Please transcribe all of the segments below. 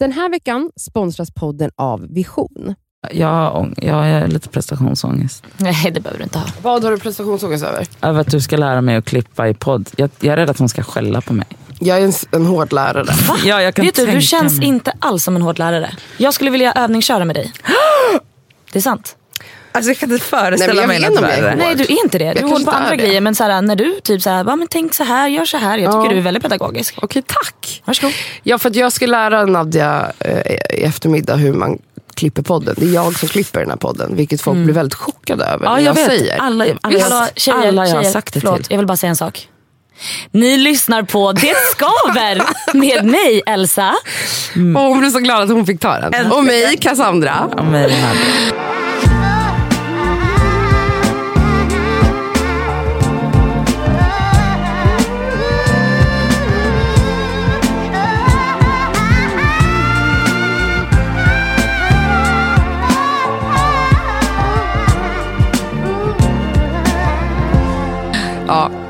Den här veckan sponsras podden av Vision. Jag har, ång- jag är lite prestationsångest. Nej, det behöver du inte ha. Vad har du prestationsångest över? Över att du ska lära mig att klippa i podd. Jag, jag är rädd att de ska skälla på mig. Jag är en, en hård lärare. Ja, jag kan Vet du, du känns mig. inte alls som en hård lärare. Jag skulle vilja övningsköra med dig. Det är sant. Alltså, jag kan inte Nej, föreställa jag mig något värre. Nej, du är inte det. Du hård på andra det. grejer. Men så här, när du typ så här, "Va, men tänk så här, gör så här. Jag tycker Ja. du är väldigt pedagogisk. Okej, tack. Varsågod. Ja, för att jag ska lära Nadja eh, i eftermiddag hur man klipper podden. Det är jag som klipper den här podden, vilket folk blir väldigt chockade över Ja, när jag jag, vet. säger. Alla, alla? Hallå, tjejer, alla jag har tjejer, sagt det förlåt, till. jag vill bara säga en sak. Ni lyssnar på Det skaver med mig, Elsa. Och hon blev så glad att hon fick ta den. Och mig, Cassandra. Och mig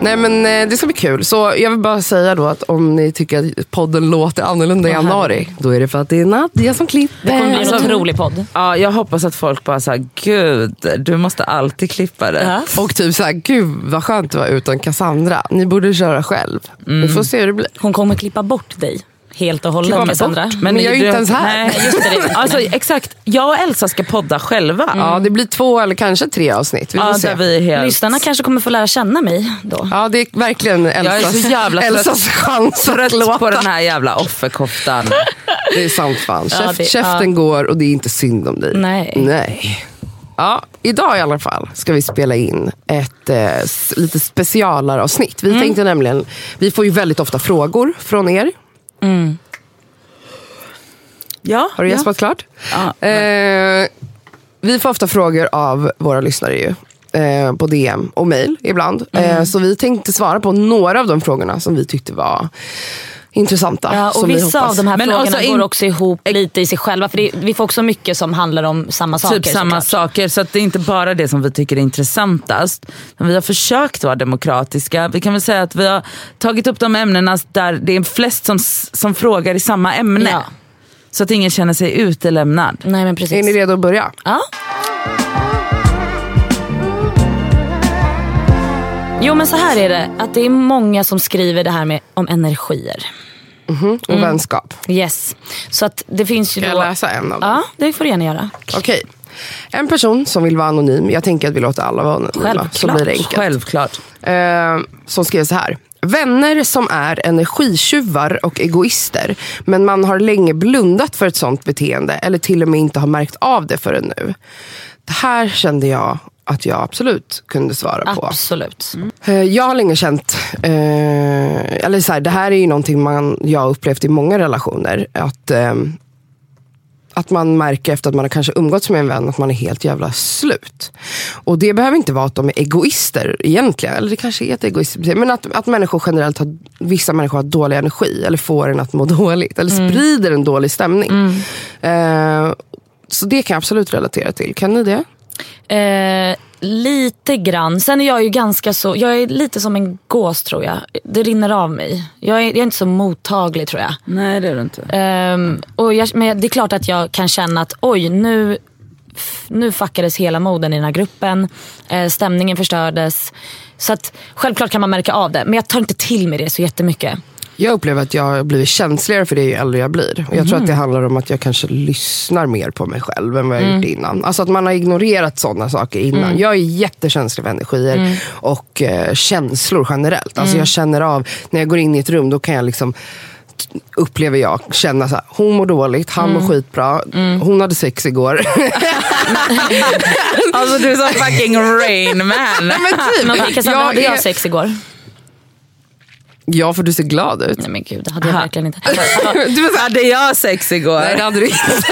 nej men eh, det ska bli kul. Så jag vill bara säga då att om ni tycker att podden låter annorlunda i januari, då är det för att det är Nadja som klipper. Det kommer bli en Alltså- otrolig podd. Ja, jag hoppas att folk bara säger gud, du måste alltid klippa det. Ja. Och typ så här, gud vad skönt det var utan Cassandra. Ni borde köra själv. Vi får se hur det blir. Hon kommer klippa bort dig helt och hållet, Cassandra. bort? Men jag är ju inte ens här. Nej, just det. Alltså, exakt, jag och Elsa ska podda själva. Ja, det blir två eller kanske tre avsnitt. Vi Ja, se. vi helt... Lyssnarna kanske kommer få lära känna mig då. Ja, det är verkligen Jag är Elsas, så jävla trött- Elsas chans att trött låta. på den här jävla offerkoftan. Det är sant fan. Ja, Käft, det- käften går och det är inte synd om dig. Nej. Nej. Ja, idag i alla fall ska vi spela in ett eh, lite specialaravsnitt. Vi tänkte nämligen, vi får ju väldigt ofta frågor från er. Ja, Har du ja. gäspat klart? Ja, Eh, vi får ofta frågor av våra lyssnare ju. Eh, på DM och mail ibland. Eh, så vi tänkte svara på några av de frågorna som vi tyckte var intressanta. Ja, och vi vissa av de här Men frågorna alltså in- går också ihop lite i sig själva. För det, vi får också mycket som handlar om samma saker. Typ samma såklart. saker, så att det är inte bara det som vi tycker är intressantast. Men vi har försökt vara demokratiska. Vi kan väl säga att vi har tagit upp de ämnena där det är flest som, som frågar i samma ämne. Ja. Så att ingen känner sig utelämnad. Nej men precis. Är ni redo att börja? Ja. Jo men så här är det, att det är många som skriver det här med om energier. Och vänskap. Yes. Så att det finns ju Ska då... jag läsa en av dem? Ja, det får du gärna göra. Okej. En person som vill vara anonym, jag tänker att vi låter alla vara anonyma. Självklart. Så blir det enkelt. Självklart. Eh, som skrev så här. Vänner som är energitjuvar och egoister men man har länge blundat för ett sånt beteende eller till och med inte har märkt av det förrän nu. Det här kände jag att jag absolut kunde svara på. Absolut. Eh, Jag har länge känt, eh, eller så här, det här är ju någonting man, jag har upplevt i många relationer. Att, eh, att man märker efter att man har kanske umgåtts med en vän att man är helt jävla slut. Och det behöver inte vara att de är egoister egentligen. Eller det kanske är ett egoistiskt. Men att, att människor generellt har, vissa människor har dålig energi. Eller får en att må dåligt. Eller sprider en dålig stämning. Eh, så det kan jag absolut relatera till. Kan ni det? Eh, lite grann. Sen är jag ju ganska så, jag är lite som en gås tror jag. Det rinner av mig. Jag är, jag är inte så mottaglig tror jag. Nej det är du inte. Ehm, och jag, men det är klart att jag kan känna att oj nu, nu fuckades hela moden i den här gruppen. Eh, stämningen förstördes. Så att, självklart kan man märka av det. Men jag tar inte till mig det så jättemycket. Jag upplever att jag blivit känsligare för det ju äldre jag blir. Och jag tror att det handlar om att jag kanske lyssnar mer på mig själv än vad jag gjort innan. Alltså att man har ignorerat sådana saker innan. Jag är jättekänslig för energier och eh, känslor generellt. Alltså jag känner av, när jag går in i ett rum då kan jag liksom upplever jag, känna så här, hon mår dåligt, han mår skitbra, hon hade sex igår. Alltså du är som fucking Rain Man. Nej, men typ, Men okej, Cassandra, jag hade jag sex igår? Ja, för du ser glad ut. Nej men gud, det hade jag Aha. verkligen inte. Du är så här, Hade jag sex igår? Nej, det hade du inte.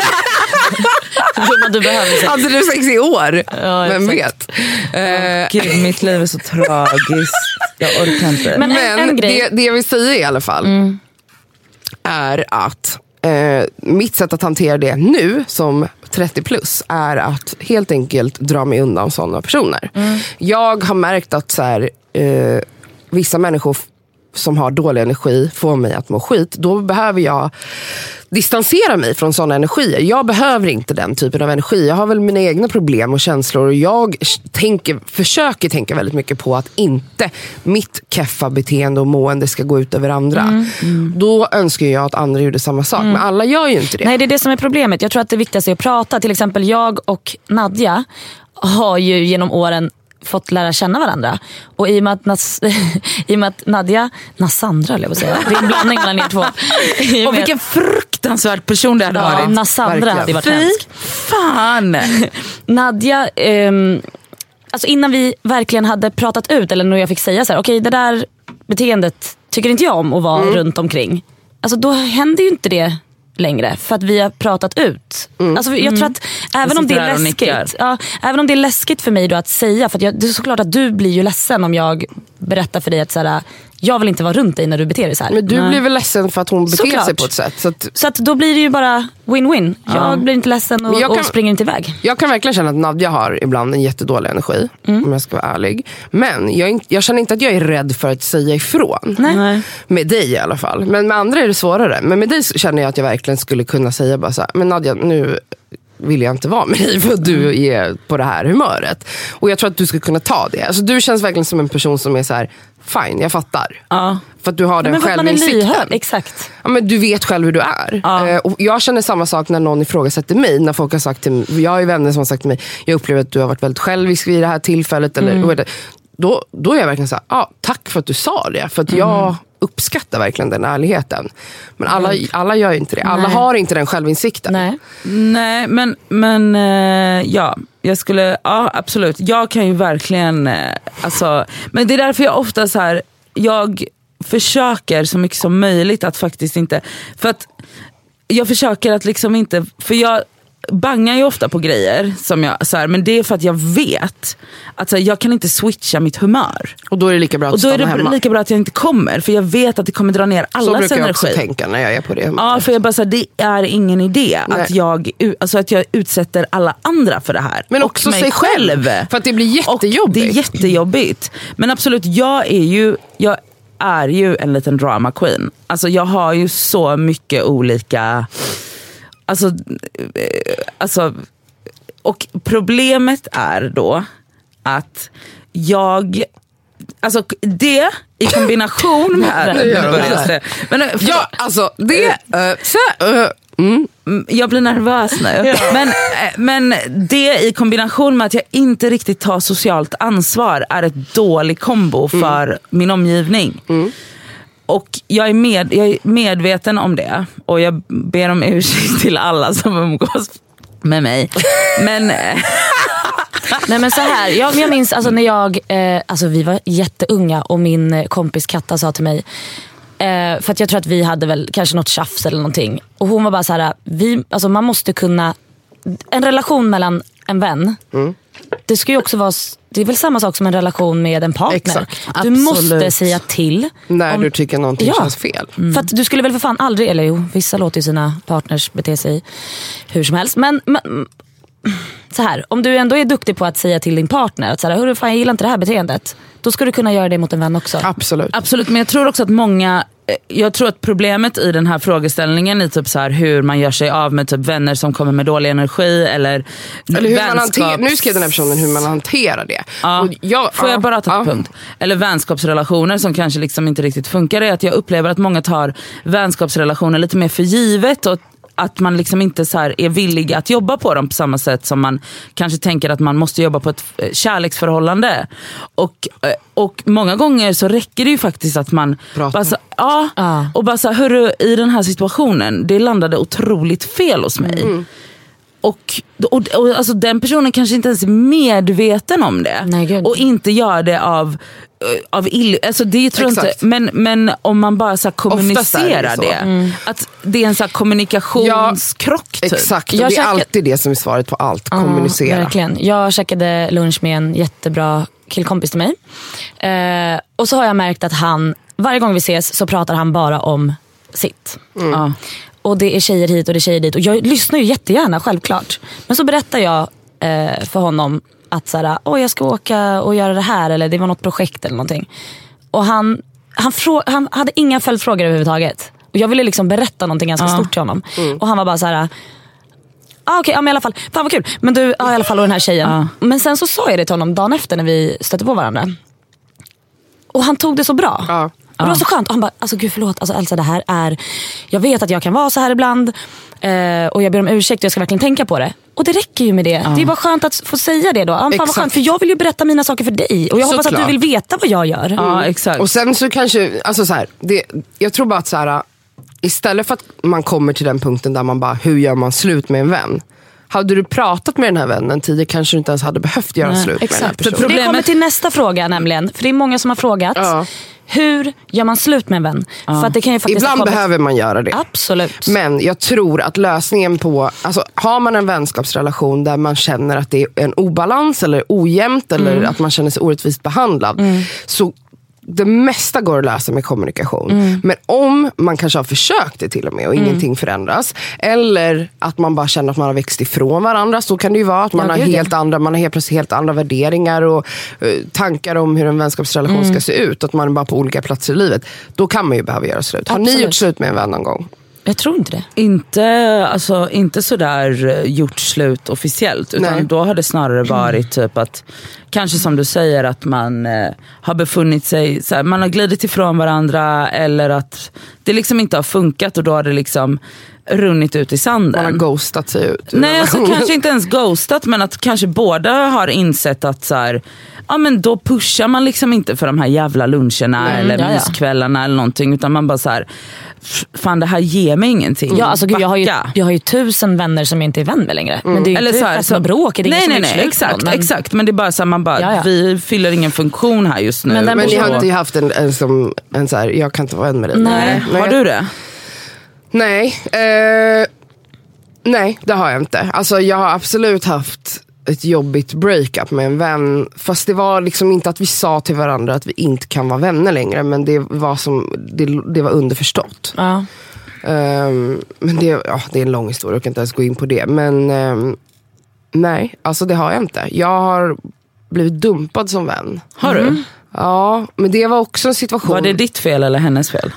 Gumman, du behöver sex. Hade du sex i år? Ja, Vem vet? Eh, Gud, mitt liv är så tragiskt. Jag orkar inte. Men- en- Men en grej. Mm. det, det jag vill säga i alla fall är att eh, mitt sätt att hantera det nu som 30 plus är att helt enkelt dra mig undan sådana personer. Mm. Jag har märkt att så här, eh, vissa människor som har dålig energi får mig att må skit, då behöver jag distansera mig från sådana energier. Jag behöver inte den typen av energi. Jag har väl mina egna problem och känslor och jag tänker, försöker tänka väldigt mycket på att inte mitt keffa beteende och mående ska gå ut över andra. Då önskar jag att andra gjorde samma sak. Men alla gör ju inte det. Nej det är det som är problemet. Jag tror att det viktigaste är att prata. Till exempel jag och Nadja har ju genom åren fått lära känna varandra. Och i och med att, Nas, i och med att Nadja, Nassandra höll jag säga. Det är en blandning mellan er två. Och vilken fruktansvärd person det hade ja, varit. Nassandra hade varit Fy hemskt. fan! Nadja, ehm, alltså innan vi verkligen hade pratat ut, eller när jag fick säga så här, okej det där beteendet tycker inte jag om att vara runt omkring. Alltså då händer ju inte det längre för att vi har pratat ut. Alltså, jag tror att även om, det är läskigt, ja, även om det är läskigt för mig då att säga, för att jag, det är såklart att du blir ju ledsen om jag berättar för dig att så här, jag vill inte vara runt dig när du beter dig så här. Men du blir väl ledsen för att hon beter Såklart. sig på ett sätt. Så att Så att då blir det ju bara win-win. Jag blir inte ledsen och, kan- och springer inte iväg. Jag kan verkligen känna att Nadja har ibland en jättedålig energi. Mm. Om jag ska vara ärlig. Men jag, jag känner inte att jag är rädd för att säga ifrån. Nej. Med dig i alla fall. Men med andra är det svårare. Men med dig känner jag att jag verkligen skulle kunna säga bara så här, men Nadja nu vill jag inte vara med dig för att du Mm. är på det här humöret. Och jag tror att du skulle kunna ta det. Alltså, du känns verkligen som en person som är så här, fine jag fattar. Ja. För att du har den självinsikten. Exakt. Ja, men du vet själv hur du är. Ja. Eh, och jag känner samma sak när någon ifrågasätter mig. När folk har sagt till mig, jag har ju vänner som har sagt till mig, jag upplever att du har varit väldigt självisk vid det här tillfället. Eller, Mm. Då, då är jag verkligen så här, ah, tack för att du sa det. För att Mm. jag uppskattar verkligen den ärligheten. Men alla, alla gör inte det. Alla Nej. har inte den självinsikten. Nej. Nej, men, men eh, ja. Jag skulle, ja absolut. Jag kan ju verkligen, eh, alltså, men det är därför jag ofta så här, jag försöker så mycket som möjligt att faktiskt inte, för att jag försöker att liksom inte, för jag bangar ju ofta på grejer, som jag, så här, men det är för att jag vet att så här, jag kan inte switcha mitt humör. Och då är det lika bra att Och då är det hemma. lika bra att jag inte kommer, för jag vet att det kommer dra ner så allas brukar jag också energi. tänka när jag är på det. Ja, för jag bara så här, det är ingen idé Nej. att jag, alltså att jag utsätter alla andra för det här. Men Och också mig sig själv. För att det blir Och jättejobbigt. det är jättejobbigt. Men absolut, jag är ju, jag är ju en liten drama queen. Alltså jag har ju så mycket olika, alltså, eh, alltså och problemet är då att jag, alltså det i kombination med... Nu gör de det här. Men, förlåt. Ja, alltså det... Uh, så, mm. Mm, Jag blir nervös nu. Men, eh, men det i kombination med att jag inte riktigt tar socialt ansvar är ett dålig kombo för min omgivning. Och jag är, med, jag är medveten om det och jag ber om ursäkt till alla som umgås med mig. Men eh, Nej men så här, jag, jag minns alltså, när jag, eh, alltså vi var jätteunga och min kompis Katta sa till mig, eh, för att jag tror att vi hade väl kanske något tjafs eller någonting. Och hon var bara så här, vi, alltså man måste kunna, en relation mellan en vän, det ska ju också vara, det är väl samma sak som en relation med en partner. Exakt. Du Absolut. måste säga till. När om- du tycker någonting Ja. känns fel. För att du skulle väl för fan aldrig, eller jo vissa låter ju sina partners bete sig hur som helst. Men, men så här, om du ändå är duktig på att säga till din partner att så här, Hörru, fan, jag gillar inte det här beteendet. Då ska du kunna göra det mot en vän också. Absolut. Absolut, men jag tror också att många jag tror att problemet i den här frågeställningen i typ så här hur man gör sig av med typ vänner som kommer med dålig energi eller, Eller hur man hanterar, vänskaps- nu skrev den här personen hur man hanterar det. Ja. Jag, Får ja, jag bara ta ja. ett punkt? Eller vänskapsrelationer som kanske liksom inte riktigt funkar. är att jag upplever att många tar vänskapsrelationer lite mer för givet. Och att man liksom inte så här är villig att jobba på dem på samma sätt som man kanske tänker att man måste jobba på ett eh, kärleksförhållande. Och, eh, och många gånger så räcker det ju faktiskt att man Pratar. bara så, ja, Ja. och bara så här, hörru, i den här situationen, det landade otroligt fel hos mig. Mm. Och, och, och alltså, den personen kanske inte ens är medveten om det. Nej, och inte gör det av, eh, av ill... Alltså, det tror jag inte, men, men om man bara så är det kommunicerar så. det. Mm. Att det är en så här, kommunikationskrock. typ. Exakt, och Jag det är käkar- alltid det som är svaret på allt. Ja, Kommunicera. verkligen. Jag käkade lunch med en jättebra killkompis till mig. Eh, och så har jag märkt att han, varje gång vi ses så pratar han bara om sitt. Ja. Och det är tjejer hit och det är tjejer dit. Och jag lyssnar ju jättegärna, självklart. Men så berättar jag eh, för honom att såhär, Åh, jag ska åka och göra det här eller det var något projekt eller någonting. Och han, han, frå, han hade inga följdfrågor överhuvudtaget. Och jag ville liksom berätta någonting ganska stort till honom. Och han var bara så här. Ah, Okej, ja, men i alla fall. Fan vad kul. Men du, ja, i alla fall och den här tjejen. Men sen så sa jag det till honom dagen efter när vi stötte på varandra. Och han tog det så bra. Ja. Och det var så skönt. Och han bara, alltså gud förlåt, alltså, Elsa det här är, jag vet att jag kan vara så här ibland. Eh, och jag ber om ursäkt och jag ska verkligen tänka på det. Och det räcker ju med det. Det är bara skönt att få säga det då. Ja, fan vad Exakt. skönt, för jag vill ju berätta mina saker för dig. Och jag hoppas att Såklart. du vill veta vad jag gör. Ja exakt. Och sen så kanske, alltså så här, det, jag tror bara att så här, istället för att man kommer till den punkten där man bara, hur gör man slut med en vän? Hade du pratat med den här vännen tidigare kanske du inte ens hade behövt göra Nej, slut med den här Exakt. personen. Det Problemet- kommer till nästa fråga nämligen. För det är många som har frågat. Ja. Hur gör man slut med en vän? För att det kan ju faktiskt Ibland behöver man göra det. Absolut. Men jag tror att lösningen på, alltså har man en vänskapsrelation där man känner att det är en obalans eller ojämnt eller Mm. att man känner sig orättvist behandlad. Så det mesta går att lösa med kommunikation. Mm. Men om man kanske har försökt det till och med och ingenting förändras. Eller att man bara känner att man har växt ifrån varandra. Så kan det ju vara. Att man, Ja, har, helt andra, man har helt plötsligt helt andra värderingar och eh, tankar om hur en vänskapsrelation Mm. ska se ut. Att man är bara på olika platser i livet. Då kan man ju behöva göra slut. Har ni Absolut. gjort slut med en vän någon gång? Jag tror inte det. Inte, alltså, inte sådär eh, gjort slut officiellt. Utan Nej. då har det snarare varit typ att, kanske som du säger, att man eh, har befunnit sig, såhär, man har glidit ifrån varandra eller att det liksom inte har funkat och då har det liksom runnit ut i sanden. Man har ghostat sig ut. Nej, alltså, kanske inte ens ghostat men att kanske båda har insett att så här, ja, men då pushar man liksom inte för de här jävla luncherna Nej, eller ja, ja. myskvällarna eller någonting utan man bara så här, "F- fan det här ger mig ingenting. Ja, alltså, gud, jag, har ju, jag har ju tusen vänner som jag inte är vän med längre. Men det är ju Eller inte så här, att så, bråk. Det är nej, nej, nej, med exakt, någon, men- exakt. Men det är bara så här, man bara, vi fyller ingen funktion här just nu. Men Men ni har inte haft en, en, som, en så här, jag kan inte vara vän med dig. Nej. Har du det? Nej. Eh, nej, det har jag inte. Alltså, jag har absolut haft ett jobbigt breakup med en vän. Fast det var liksom inte att vi sa till varandra att vi inte kan vara vänner längre. Men det var, som, det, det var underförstått. Ja. Ehm, men det, ja, det är en lång historia, jag kan inte ens gå in på det. Men ehm, nej, alltså det har jag inte. Jag har blivit dumpad som vän. Har du? Ja, men det var också en situation. Var det ditt fel eller hennes fel?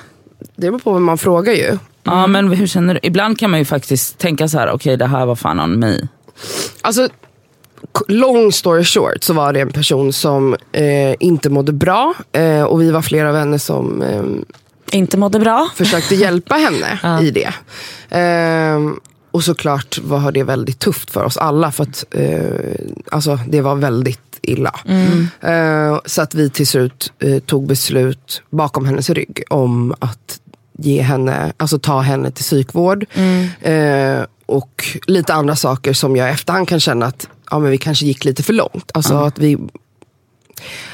Det beror på vem man frågar ju. Ja men hur känner du? Ibland kan man ju faktiskt tänka så här: okej det här var fan on me. Alltså, long story short så var det en person som eh, inte mådde bra. Eh, och vi var flera vänner som eh, Inte mådde bra. försökte hjälpa henne i det. Ehm, och såklart var det väldigt tufft för oss alla. För att eh, alltså, det var väldigt illa. Eh, så att vi till slut eh, tog beslut bakom hennes rygg om att ge henne, alltså ta henne till psykvård. Eh, och lite andra saker som jag i efterhand kan känna att ja, men vi kanske gick lite för långt. Alltså att vi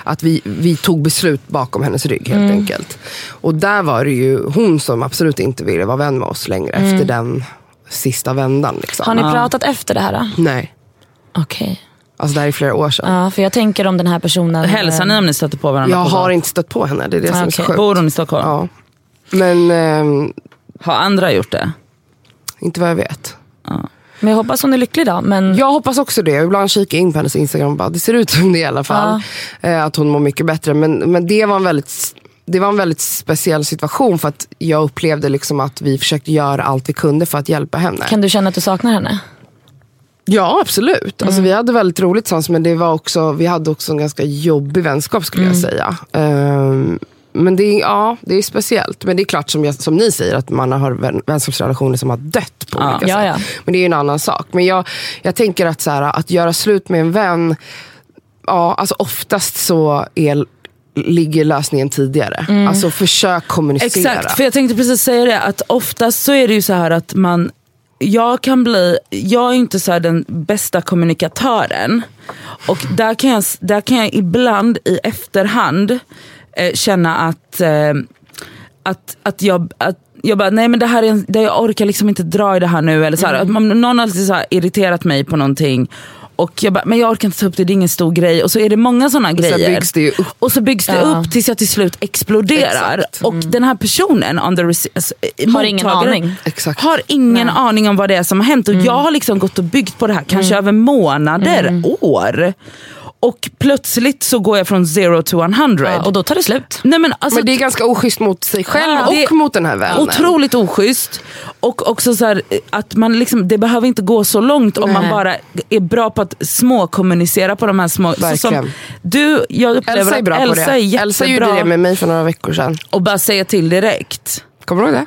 att vi, vi tog beslut bakom hennes rygg helt enkelt. Och där var det ju hon som absolut inte ville vara vän med oss längre efter den sista vändan. Liksom. Har ni pratat efter det här? då? Nej, Okej. alltså det här är flera år sedan. Ja, för jag tänker om den här personen... Hälsar ni om ni stöter på varandra? Jag på har inte stött på henne, det är det som är så sjukt. Bor hon i Stockholm? Ja. Men ehm, Har andra gjort det? inte vad jag vet. Men jag hoppas hon är lycklig då. Men Jag hoppas också det. Ibland kikar jag in på hennes Instagram och bara, det ser ut som det i alla fall. Eh, att hon mår mycket bättre. Men, men det, var en väldigt, det var en väldigt speciell situation för att jag upplevde liksom att vi försökte göra allt vi kunde för att hjälpa henne. kan du känna att du saknar henne? Ja, absolut. Mm. Alltså, vi hade väldigt roligt tillsammans men det var också, vi hade också en ganska jobbig vänskap skulle Mm. jag säga. Ehm, men det är, ja, det är speciellt. Men det är klart som, jag, som ni säger att man har vän, vänskapsrelationer som har dött på Ja. olika Ja, sätt. ja. Men det är ju en annan sak. Men jag, jag tänker att, så här, att göra slut med en vän, ja, alltså oftast så är, ligger lösningen tidigare. Mm. Alltså försök kommunicera. Exakt, för jag tänkte precis säga det. Att oftast så är det ju så här att man, jag kan bli, jag är inte så här den bästa kommunikatören. Och där kan jag, där kan jag ibland i efterhand eh, känna att, eh, att, att jag att, jag bara, nej men det här är en, det jag orkar liksom inte dra i det här nu. Eller så här, att man, någon har alltid så irriterat mig på någonting. Och jag bara, men jag orkar inte ta upp det, det är ingen stor grej. Och så är det många sådana grejer. byggs det upp. Och så byggs det Ja. upp tills jag till slut exploderar. Exakt. Och den här personen, on the alltså, eh, Har ingen aning. Exakt. har ingen aning om vad det är som har hänt. Och jag har liksom gått och byggt på det här kanske över månader, år. Och plötsligt så går jag från zero to 100. Ja, och då tar det slut. Nej, men alltså, Men det är ganska oschysst mot sig själv Ja, det och mot den här vännen. Otroligt oschysst. Och också så här, att man liksom, det behöver inte gå så långt om man bara är bra på att småkommunicera på de här små... Så som du, jag upplever Elsa är bra att på Elsa det. är Elsa gjorde det med mig för några veckor sedan. och bara säga till direkt. Kommer du ihåg det?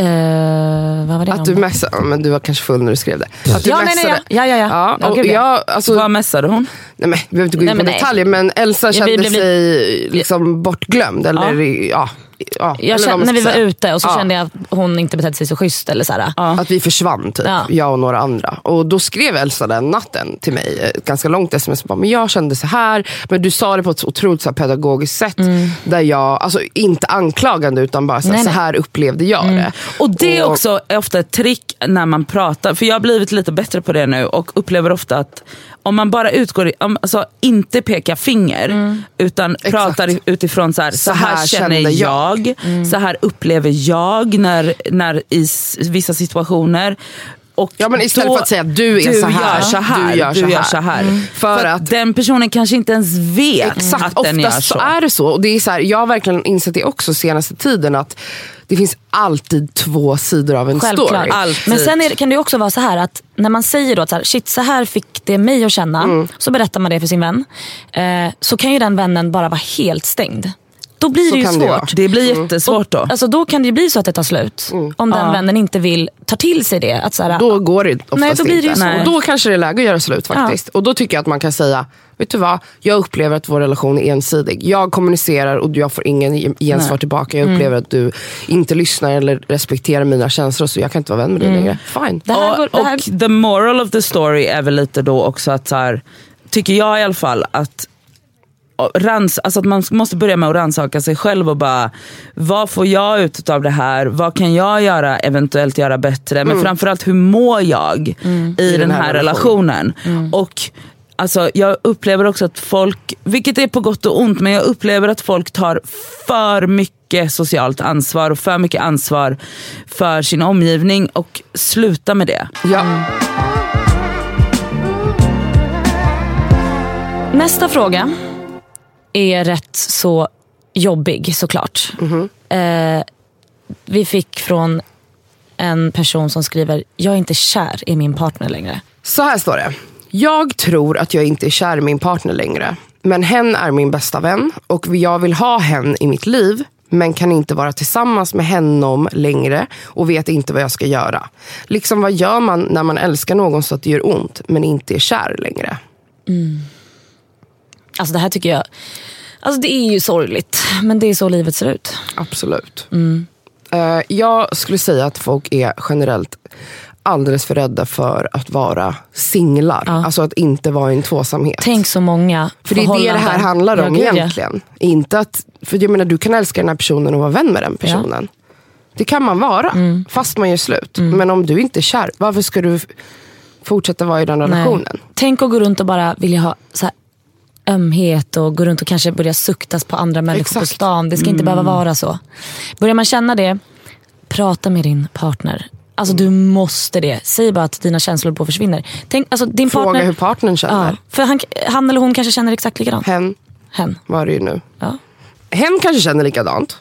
Eh, vad var det Att du messade, ja, men du var kanske full när du skrev det. Att du Ja, nej, nej, messade. ja. Ja, ja, ja. Ja, och jag, alltså, Vad messade hon? nej, men, vi behöver inte gå in Nej, på men nej. detaljer, men Elsa kände sig liksom bortglömd. Eller, ja. Ja, Jag kände, när vi var säga. ute och så Ja. kände jag att hon inte betedde sig så schysst. Eller så här. Att vi försvann, typ. Ja. jag och några andra. Och Då skrev Elsa den natten till mig, ett ganska långt sms. Bara, men jag kände så här, men du sa det på ett otroligt så här, pedagogiskt sätt. Där jag, alltså inte anklagande, utan bara så, här, Nej, så nej. här upplevde jag det. Och det är Och- också ofta ett trick när man pratar, för jag har blivit lite bättre på det nu och upplever ofta att om man bara utgår, om- alltså inte pekar finger utan pratar utifrån så här, så här, känner kände jag, jag. så här upplever jag när, när i vissa situationer. Och Ja, men istället då- för att säga, du är du så här, gör så här, du gör så här. så här. Mm. För, För att, att- den personen kanske inte ens vet Exakt, att den gör så. så är det så. Och det är så här, jag har verkligen insett det också senaste tiden att det finns alltid två sidor av en Självklart. story. Alltid. Men sen är, kan det också vara så här att när man säger då att så här, shit så här fick det mig att känna. Mm. Så berättar man det för sin vän. Eh, så kan ju den vännen bara vara helt stängd. Då blir Så det ju det svårt. vara. Det blir jättesvårt då. Alltså då kan det ju bli så att det tar slut. Mm. Om den Ja. vännen inte vill ta till sig det. Att så här, Då går det oftast Nej, då blir det ju inte. så. Och då kanske det är läge att göra slut faktiskt. Och då tycker jag att man kan säga, vet du vad? Jag upplever att vår relation är ensidig. Jag kommunicerar och jag får ingen ge- gensvar tillbaka. Jag upplever att du inte lyssnar eller respekterar mina känslor så jag kan inte vara vän med dig längre. Fine. Det här och, går- det här- och the moral of the story är väl lite då också att så här, tycker jag i alla fall att Rans, alltså att man måste börja med att rannsaka sig själv och bara, vad får jag ut av det här? Vad kan jag göra, eventuellt göra bättre? Men framförallt hur mår jag i, den här, relationen? Och alltså, Jag upplever också att folk, vilket är på gott och ont, men jag upplever att folk tar för mycket socialt ansvar och för mycket ansvar för sin omgivning och sluta med det. Ja. Nästa fråga är rätt så jobbig såklart. Eh, vi fick från en person som skriver, jag är inte kär i min partner längre. Så här står det. Jag tror att jag inte är kär i min partner längre. Men hen är min bästa vän och jag vill ha hen i mitt liv. Men kan inte vara tillsammans med honom längre och vet inte vad jag ska göra. Liksom vad gör man när man älskar någon så att det gör ont men inte är kär längre? Alltså det här tycker jag, alltså det är ju sorgligt. Men det är så livet ser ut. Absolut. Eh, jag skulle säga att folk är generellt alldeles för rädda för att vara singlar. Alltså att inte vara i en tvåsamhet. Tänk så många För det är det det här handlar om Ja, ja. egentligen. Inte att, för jag menar, du kan älska den här personen och vara vän med den personen. Det kan man vara, Mm. fast man gör slut. Men om du inte är kär, varför ska du fortsätta vara i den Nej. relationen? Tänk att gå runt och bara vilja ha så ömhet och gå runt och kanske börja suktas på andra människor på Exakt. stan. Det ska inte behöva vara så. Börjar man känna det, prata med din partner. Alltså du måste det. Säg bara att dina känslor på försvinner. Tänk, alltså, din Fråga partner, hur partnern känner. ja, för han, han eller hon kanske känner exakt likadant. Hen Hen. var det ju nu. Ja. Hen kanske känner likadant.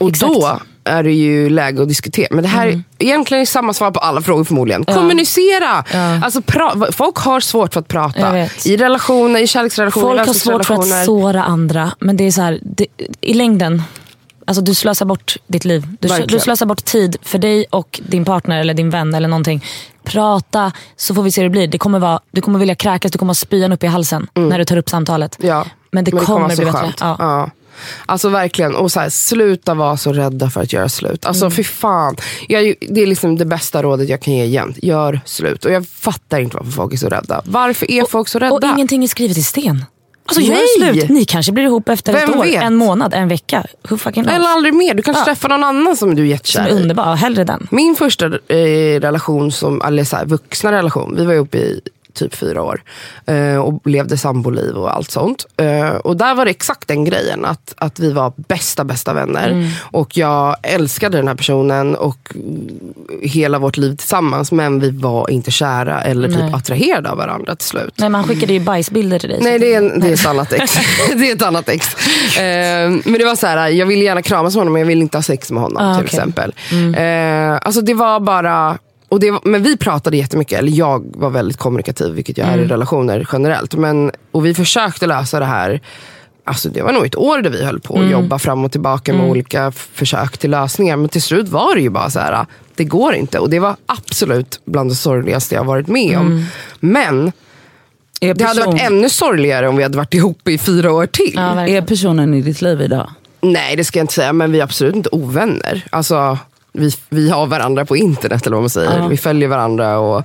Och Exakt. då är det ju läge att diskutera. Men det här är egentligen samma svar på alla frågor förmodligen. Kommunicera! Alltså, pra- folk har svårt för att prata. I relationer, i kärleksrelationer, Folk har svårt för att såra andra. Men det är så här, det, i längden, alltså du slösar bort ditt liv. Du, Verkligen. du slösar bort tid för dig och din partner eller din vän eller någonting. Prata så får vi se hur det blir. Det kommer vara, du kommer vilja kräkas, du kommer ha spyan upp i halsen när du tar upp samtalet. Mm. Ja, Men det kommer vara bli så bättre. Ja. Alltså verkligen, och så här, sluta vara så rädda för att göra slut. Alltså Mm. fy fan. Jag, det är liksom det bästa rådet jag kan ge jämt. Gör slut. Och jag fattar inte varför folk är så rädda. Varför är folk så rädda? Och ingenting är skrivet i sten. Alltså Nej. gör slut. Ni kanske blir ihop efter Vem ett år, vet? en månad, en vecka. Who fucking knows? Eller aldrig mer. Du kanske Ja. träffar någon annan som du är Som jättekär är i. underbar. Hellre den. Min första eh, relation, som, eller så här, vuxna relation, vi var ihop i typ fyra år. Eh, och levde samboliv och allt sånt. Eh, och där var det exakt den grejen. Att, att vi var bästa, bästa vänner. Mm. Och jag älskade den här personen och hela vårt liv tillsammans. Men vi var inte kära eller typ Nej. attraherade av varandra till slut. Nej, man skickade ju bajsbilder till dig. Nej, det är, en, det är ett annat ex. det är ett annat ex. Eh, men det var så här, jag ville gärna kramas med honom men jag ville inte ha sex med honom Ah, till okej. exempel. Eh, alltså det var bara, och det men vi pratade jättemycket, eller jag var väldigt kommunikativ vilket jag är i relationer generellt. Men, och vi försökte lösa det här Alltså det var nog ett år där vi höll på att jobba fram och tillbaka med olika f- försök till lösningar. Men till slut var det ju bara så här, det går inte. Och det var absolut bland det sorgligaste jag varit med om. Men Är, det hade person, varit ännu sorgligare om vi hade varit ihop i fyra år till. Ja, är personen i ditt liv idag? Nej, det ska jag inte säga, men vi är absolut inte ovänner. Alltså, vi, vi har varandra på internet eller vad man säger. Vi följer varandra och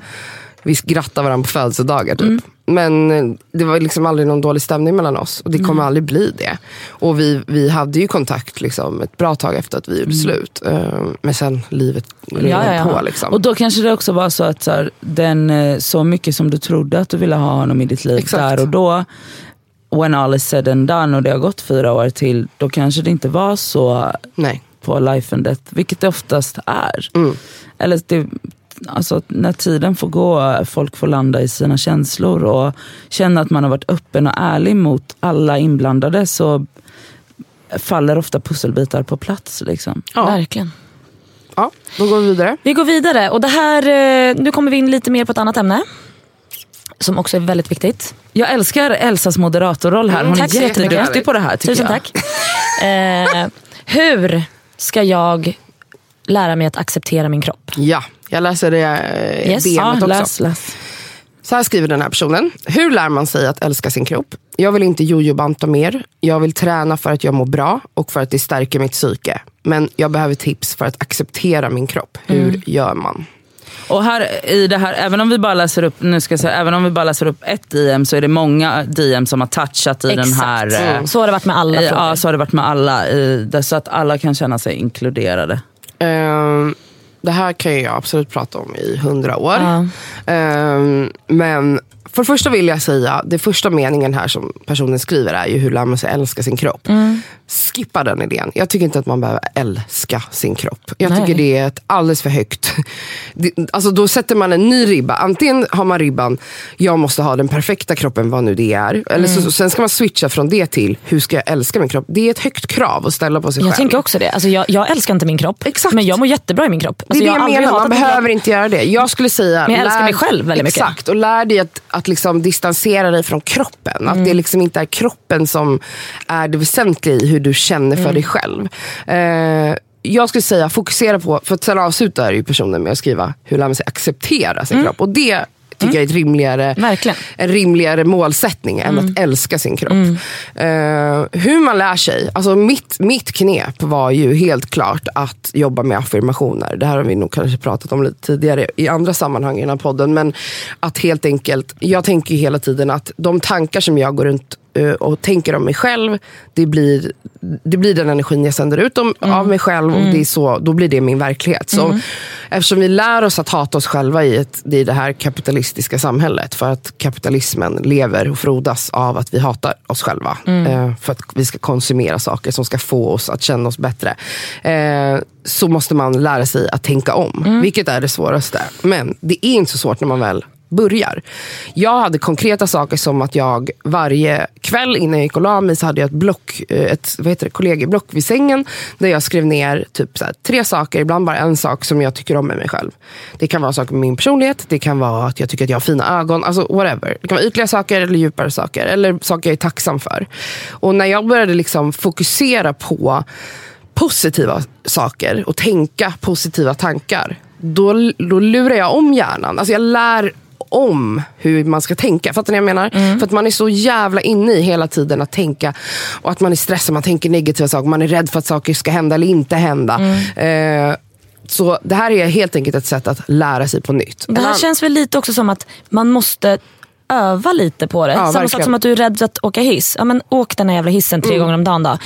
vi grattar varandra på födelsedagar. Typ. Men eh, det var liksom aldrig någon dålig stämning mellan oss och det kommer aldrig bli det. Och vi, vi hade ju kontakt liksom, ett bra tag efter att vi gjorde slut. Eh, Men sen livet rullade Ja, ja, ja. på. Liksom. Och då kanske det också var så att så, här, den, eh, så mycket som du trodde att du ville ha honom i ditt liv Exakt. där och då, when all is said and done och det har gått fyra år till, då kanske det inte var så Nej. På life and death, vilket det oftast är. Mm. Eller det, alltså, när tiden får gå, folk får landa i sina känslor och känna att man har varit öppen och ärlig mot alla inblandade så faller ofta pusselbitar på plats. Liksom. Verkligen. Ja, då går vi vidare. Vi går vidare och det här, eh, nu kommer vi in lite mer på ett annat ämne. Som också är väldigt viktigt. Jag älskar Elsas moderatorroll här. Hon Mm, tack så är jätteduktig på det här tycker Tusen jag. tack. Eh, hur ska jag lära mig att acceptera min kropp? Ja, jag läser det eh, Yes. DMet Ja, också. läs, läs. Så här skriver den här personen. Hur lär man sig att älska sin kropp? Jag vill inte jojobanta mer. Jag vill träna för att jag mår bra och för att det stärker mitt psyke. Men jag behöver tips för att acceptera min kropp. Hur Mm. gör man? Och här i det här, även om vi bara läser upp, nu ska jag säga, även om vi bara läser upp ett DM så är det många DM som har touchat i den här. eh, Mm. Så har det varit med alla frågor. Ja, så har det varit med alla. Så att alla kan känna sig inkluderade. Ehm, det här kan jag absolut prata om i hundra år. Ja. Ehm, men för det första vill jag säga, det första meningen här som personen skriver är ju hur lär man sig älska sin kropp. Mm. Skippa den idén. Jag tycker inte att man behöver älska sin kropp. Jag Nej. tycker det är ett alldeles för högt... Det, alltså då sätter man en ny ribba. Antingen har man ribban, jag måste ha den perfekta kroppen, vad nu det är. Eller Mm. så, sen ska man switcha från det till, hur ska jag älska min kropp? Det är ett högt krav att ställa på sig Jag själv. tänker också det. Alltså jag, jag älskar inte min kropp. Exakt. Men jag mår jättebra i min kropp. Det Alltså är jag det jag aldrig menar, man behöver inte göra det. Jag skulle säga... Men jag älskar mig själv väldigt mycket. Exakt, och lär dig att, att liksom distansera dig från kroppen. Att Mm. det liksom inte är kroppen som är det väsentliga i hur du känner för Mm. dig själv. Eh, jag skulle säga fokusera på, för att sen avslutar ju personen med att skriva hur lär man sig acceptera sin kropp. Och det tycker jag är ett rimligare, Mm. Verkligen. en rimligare målsättning än Mm. att älska sin kropp. Eh, hur man lär sig, alltså mitt, mitt knep var ju helt klart att jobba med affirmationer. Det här har vi nog kanske pratat om lite tidigare i andra sammanhang i den här podden. Men att helt enkelt, jag tänker ju hela tiden att de tankar som jag går runt och tänker om mig själv, det blir, det blir den energin jag sänder ut om, av mig själv och det är så, då blir det min verklighet. Så Eftersom vi lär oss att hata oss själva i, ett, i det här kapitalistiska samhället, för att kapitalismen lever och frodas av att vi hatar oss själva. Eh, för att vi ska konsumera saker som ska få oss att känna oss bättre. Eh, så måste man lära sig att tänka om, vilket är det svåraste. Men det är inte så svårt när man väl börjar. Jag hade konkreta saker som att jag varje kväll innan jag gick och la mig så hade jag ett, block, eh, ett vad heter det, kollegieblock vid sängen där jag skrev ner typ så här, tre saker, ibland bara en sak som jag tycker om med mig själv. Det kan vara saker med min personlighet, det kan vara att jag tycker att jag har fina ögon, alltså whatever. Det kan vara ytliga saker eller djupare saker, eller saker jag är tacksam för. Och när jag började liksom fokusera på positiva saker och tänka positiva tankar, då, då lurar jag om hjärnan. Alltså jag lär om hur man ska tänka. Fattar ni vad jag menar? För att man är så jävla inne i hela tiden att tänka och att man är stressad, man tänker negativa saker, man är rädd för att saker ska hända eller inte hända. Eh, så det här är helt enkelt ett sätt att lära sig på nytt. Det här känns väl lite också som att man måste öva lite på det. Ja, Samma sak verkligen. som att du är rädd att åka hiss. Ja, men åk den här jävla hissen tre gånger om dagen då.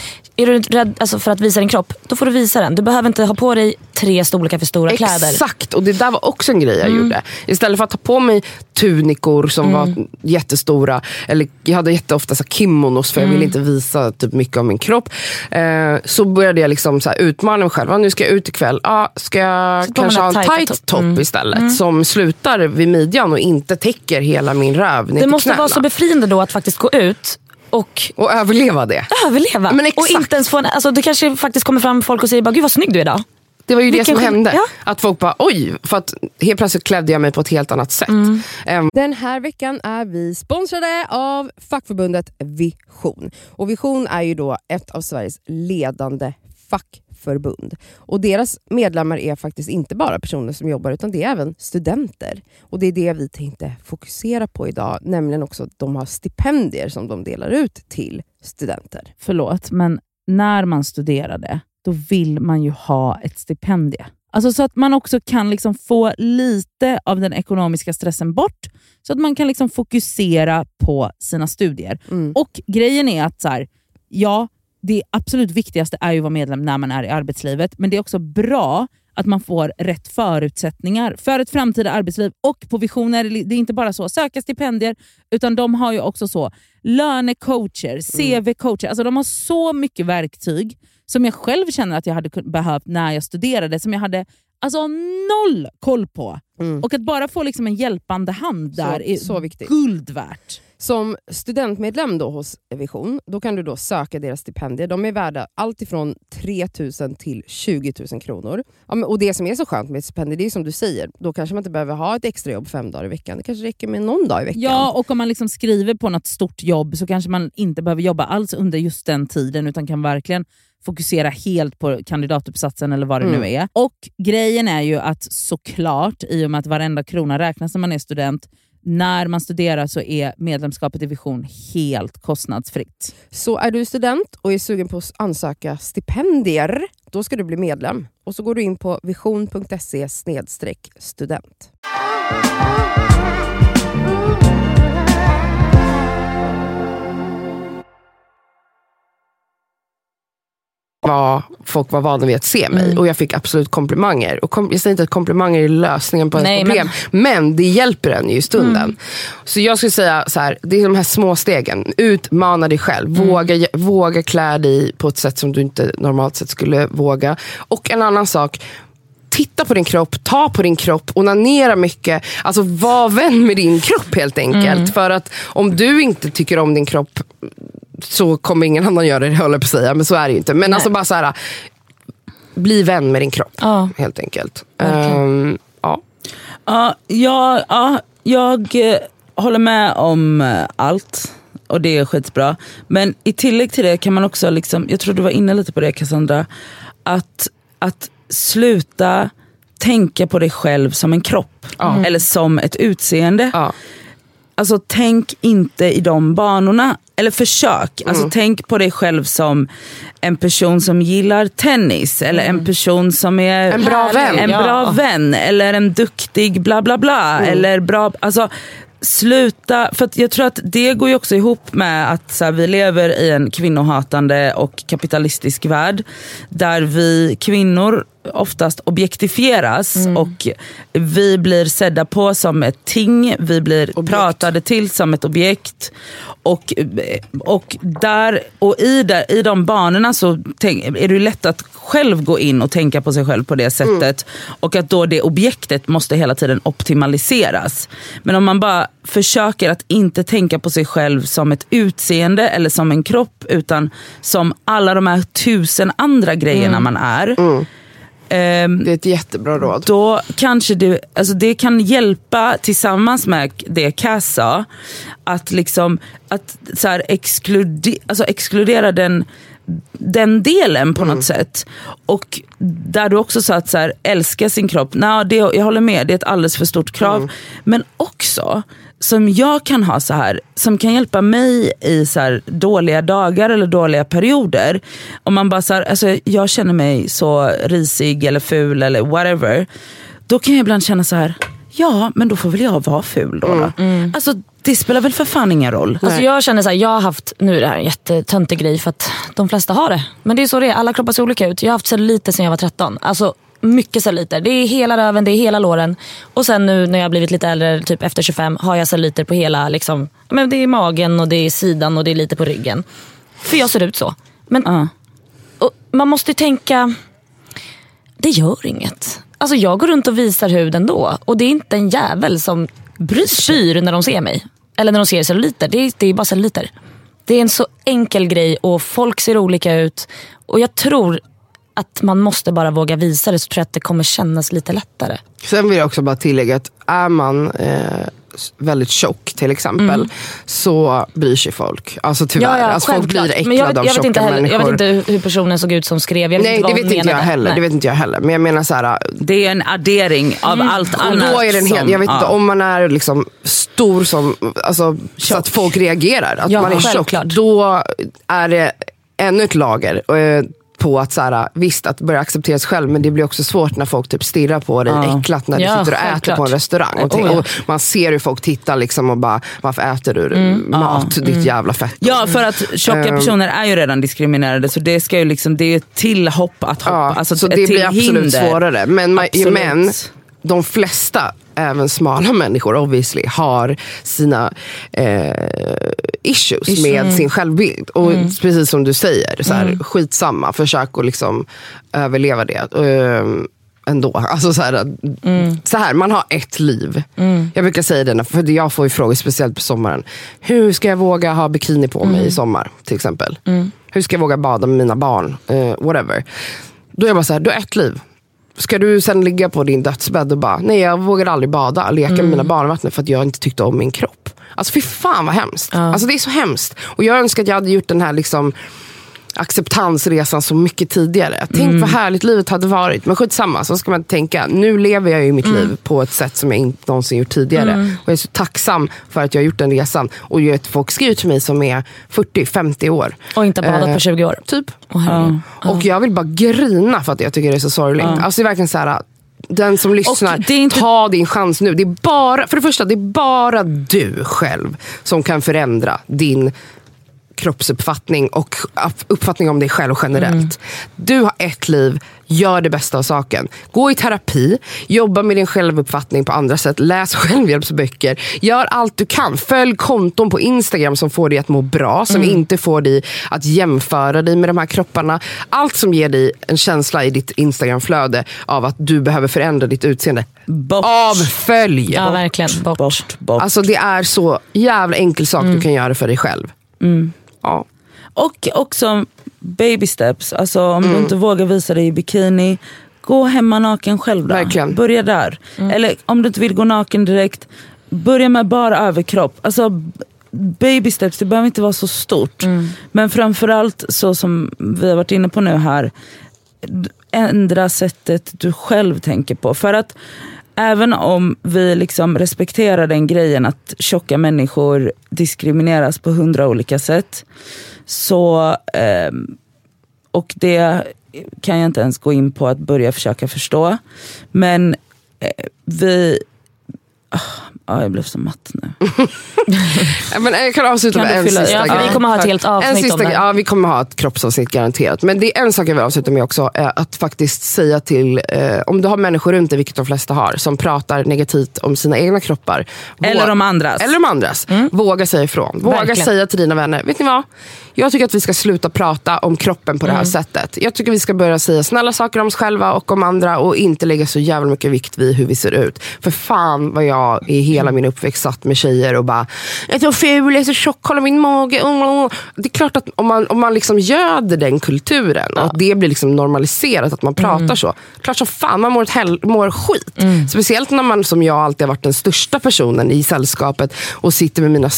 Är du rädd alltså, för att visa din kropp, då får du visa den. Du behöver inte ha på dig tre storlekar för stora kläder. Exakt, och det där var också en grej jag gjorde. Istället för att ta på mig tunikor som var jättestora, eller jag hade jätteofta så kimonos för jag ville inte visa typ mycket av min kropp. Eh, så började jag liksom så här utmana mig själv. Ah, nu ska jag ut ikväll. Ah, ska jag på kanske ha en tajta tight topp. topp istället? Som slutar vid midjan och inte täcker hela min röv ner Det måste knäna. vara så befriande då att faktiskt gå ut och och överleva det. överleva. Men exakt. och inte ens få en, alltså, det kanske faktiskt kommer fram folk och säger bara, gud vad snygg du är idag. Det var ju Vilken det som hände. Ja. Att folk bara oj, för att helt plötsligt klädde jag mig på ett helt annat sätt. Eh, Den här veckan är vi sponsrade av fackförbundet Vision. Och Vision är ju då ett av Sveriges ledande fackförbund. Och deras medlemmar är faktiskt inte bara personer som jobbar utan det är även studenter. Och det är det vi tänkte fokusera på idag, nämligen också att de har stipendier som de delar ut till studenter. förlåt, men när man studerade, då vill man ju ha ett stipendie. Alltså så att man också kan liksom få lite av den ekonomiska stressen bort, så att man kan liksom fokusera på sina studier. Mm. Och grejen är att så här, ja, det absolut viktigaste är ju att vara medlem när man är i arbetslivet, men det är också bra att man får rätt förutsättningar för ett framtida arbetsliv. Och på Vision är det, är inte bara så söka stipendier, utan de har ju också så lönecoacher, CV-coacher. Alltså de har så mycket verktyg som jag själv känner att jag hade behövt när jag studerade, som jag hade alltså noll koll på. Mm. Och att bara få liksom en hjälpande hand Så- där är så viktigt. guld värt. Som studentmedlem då hos Vision, då kan du då söka deras stipendier. De är värda allt ifrån 3 000 till 20 000 kronor. Ja, men, och Det som är så skönt med ett stipendium, det är som du säger, då kanske man inte behöver ha ett extrajobb fem dagar i veckan. Det kanske räcker med någon dag i veckan. Ja, och om man liksom skriver på något stort jobb så kanske man inte behöver jobba alls under just den tiden utan kan verkligen fokusera helt på kandidatuppsatsen eller vad det Mm. nu är. Och grejen är ju att såklart, i och med att varenda krona räknas när man är student, när man studerar så är medlemskapet i Vision helt kostnadsfritt. Så är du student och är sugen på att ansöka stipendier, då ska du bli medlem. Och så går du in på vision.se student. Vad folk var vana vid att se mig Mm. och jag fick absolut komplimanger. Och kom, jag säger inte att komplimanger är lösningen på ens problem, men... det hjälper en ju i stunden. Så jag skulle säga så här, det är de här små stegen. Utmana dig själv, våga, våga klä dig på ett sätt som du inte normalt sett skulle våga. Och en annan sak, titta på din kropp, ta på din kropp, onanera mycket. Alltså var vän med din kropp helt enkelt. För att om du inte tycker om din kropp så kommer ingen annan göra det, höll jag på att säga. Men så är det ju inte. Men alltså bara så här, bli vän med din kropp Ja. helt enkelt. Verkligen. Ehm, ja. Ja, ja, ja, jag eh, håller med om eh, allt och det är skitbra. Men i tillägg till det kan man också, liksom, jag tror du var inne lite på det Cassandra, att, att sluta tänka på dig själv som en kropp. Eller som ett utseende. Ja. Alltså tänk inte i de banorna. Eller försök. Alltså, Tänk på dig själv som en person som gillar tennis. Eller en person som är En bra vän. En Ja. bra vän. Eller en duktig bla bla bla. Eller bra, alltså, sluta, för jag tror att det går ju också ihop med att så här, vi lever i en kvinnohatande och kapitalistisk värld. Där vi kvinnor oftast objektifieras och vi blir sedda på som ett ting, vi blir Objekt. pratade till som ett objekt. Och, och, där, och i, där, i de banorna så tänk, är det lätt att själv gå in och tänka på sig själv på det sättet. Och att då det objektet måste hela tiden optimaliseras. Men om man bara försöker att inte tänka på sig själv som ett utseende eller som en kropp utan som alla de här tusen andra grejerna man är. Ehm, Det är ett jättebra råd. då kanske det, alltså det kan hjälpa tillsammans med det Cass sa, att, liksom, att så här exkludera, alltså exkludera den, den delen på något sätt. Och där du också sa att så här, älska sin kropp, Nå, det, jag håller med, det är ett alldeles för stort krav. Men också som jag kan ha så här, som kan hjälpa mig i så här dåliga dagar eller dåliga perioder. Om man bara så här, alltså jag känner mig så risig eller ful eller whatever. Då kan jag ibland känna så här, ja men då får väl jag vara ful då. då. Alltså det spelar väl för fan ingen roll. Alltså jag känner så här, jag har haft, nu är det här en jättetöntig grej för att de flesta har det. Men det är så det är, alla kroppar ser olika ut. Jag har haft celluliter sedan jag var 13. Alltså mycket celluliter. Det är hela röven, det är hela låren. Och sen nu när jag har blivit lite äldre, typ efter 25, har jag celluliter på hela, liksom, men det är magen och det är sidan och det är lite på ryggen. För jag ser ut så. Men och man måste ju tänka, det gör inget. Alltså jag går runt och visar hud ändå. Och det är inte en jävel som spyr när de ser mig. Eller när de ser celluliter. Det är, det är bara celluliter. Det är en så enkel grej och folk ser olika ut. Och jag tror att man måste bara våga visa det så tror jag att det kommer kännas lite lättare. Sen vill jag också bara tillägga att är man eh, väldigt tjock till exempel så bryr sig folk. Alltså tyvärr. alltså, folk blir äcklade Men jag vet, av jag vet, tjocka inte heller, människor. jag vet inte hur personen såg ut som skrev. Jag vet Nej inte det vet inte jag heller. Nej. Det vet inte jag heller. Men jag menar så här, Det är en addering av allt Och annat. då är den helt, som- jag vet inte ja. om man är liksom stor som, alltså, så att folk reagerar. Att Ja, man är tjock. självklart. Då är det ännu ett lager. eh, på att så här, visst att börja acceptera sig själv men det blir också svårt när folk typ stirrar på dig Ja. äcklat när du Ja, sitter och äter självklart. på en restaurang. Och, Oh, ja. och man ser hur folk tittar liksom och bara varför äter du mat, ditt jävla fett. Ja för att tjocka Ehm. personer är ju redan diskriminerade så det ska ju liksom, det är ett till hopp att hoppa. Ja, alltså så det blir absolut hinder. svårare. Men, man, men de flesta, även smala människor obviously, har sina eh, issues med sin självbild. Och Mm. precis som du säger, så här, skitsamma, försök att liksom överleva det. Eh, ändå. Alltså så, här, Mm. så här, man har ett liv. Jag brukar säga det, för jag får ju frågor, speciellt på sommaren. Hur ska jag våga ha bikini på mig Mm. i sommar? Till exempel. Hur ska jag våga bada med mina barn? Eh, whatever. Då är jag bara så här, du har ett liv. Ska du sen ligga på din dödsbädd och bara, nej jag vågar aldrig bada, leka med mina barn i vattnet för att jag inte tyckte om min kropp. Alltså fy fan vad hemskt. Alltså det är så hemskt. Och jag önskar att jag hade gjort den här liksom acceptansresan så mycket tidigare. Tänk vad härligt livet hade varit. Men skitsamma, så ska man tänka. Nu lever jag ju mitt liv på ett sätt som jag inte någonsin gjort tidigare. Och jag är så tacksam för att jag har gjort den resan. Och jag vet, folk skriver till mig som är 40-50 år. Och inte badat Eh, på 20 år. Typ. Åh, herregud. Och jag vill bara grina för att jag tycker det är så sorgligt. Alltså det är verkligen så här. Den som lyssnar, inte- ta din chans nu. Det är bara, för det första, det är bara du själv som kan förändra din kroppsuppfattning och upp- uppfattning om dig själv generellt. Mm. Du har ett liv, gör det bästa av saken. Gå i terapi, jobba med din självuppfattning på andra sätt, läs självhjälpsböcker. Gör allt du kan. Följ konton på Instagram som får dig att må bra, som Mm. inte får dig att jämföra dig med de här kropparna. Allt som ger dig en känsla i ditt Instagramflöde av att du behöver förändra ditt utseende. Bort. Avfölj! Ja, verkligen. Bort. Bort, bort. Alltså det är så jävla enkel sak du kan göra för dig själv. Ja. Och också baby steps. Alltså, om Mm. du inte vågar visa dig i bikini, gå hemma naken själv då. Verkligen. Börja där. Eller om du inte vill gå naken direkt, börja med bara överkropp. Alltså, baby steps, det behöver inte vara så stort. Men framförallt så som vi har varit inne på nu här, ändra sättet du själv tänker på. För att även om vi liksom respekterar den grejen att tjocka människor diskrimineras på hundra olika sätt. Så, eh, och det kan jag inte ens gå in på att börja försöka förstå. Men eh, vi... Ja, jag blev så matt nu. Men jag kan avsluta Kan med en fylla- sista Ja, grej. vi kommer ha ett helt en avsnitt sista, om det. Ja, vi kommer ha ett kroppsavsnitt garanterat. Men det är en sak jag vill avsluta med också. Är att faktiskt säga till, eh, om du har människor runt dig, vilket de flesta har, som pratar negativt om sina egna kroppar. Eller om andras. Eller om andras. Våga säga ifrån. Våga Verkligen. säga till dina vänner, vet ni vad? Jag tycker att vi ska sluta prata om kroppen på det här sättet. Jag tycker vi ska börja säga snälla saker om oss själva och om andra och inte lägga så jävla mycket vikt vid hur vi ser ut. För fan vad jag i hela min uppväxt satt med tjejer och bara, jag är så ful, jag är så tjock, kolla min mage. Mm, mm. Det är klart att om man, om man liksom göder den kulturen och att det blir liksom normaliserat att man pratar så. Klart som fan man mår, hel, mår skit. Speciellt när man som jag alltid har varit den största personen i sällskapet och sitter med mina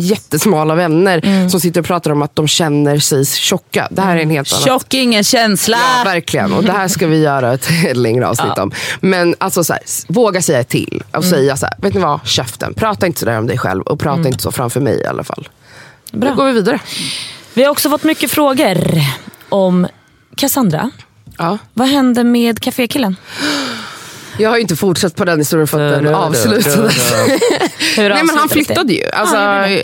jättesmala vänner som sitter och pratar om att de känner sig tjocka. Det här är en helt annan Tjock ingen känsla. Ja, verkligen. Och det här ska vi göra ett längre avsnitt om. Men alltså så här, våga säga till och säga så här, vet ni vad, käften. Prata inte sådär om dig själv och prata inte så framför mig i alla fall. Bra. Nu går vi vidare. Vi har också fått mycket frågor om Cassandra. Ja. Vad hände med kafékillen? Jag har ju inte fortsatt på den historien för att den avslutades. Nej, men han flyttade ju. Alltså,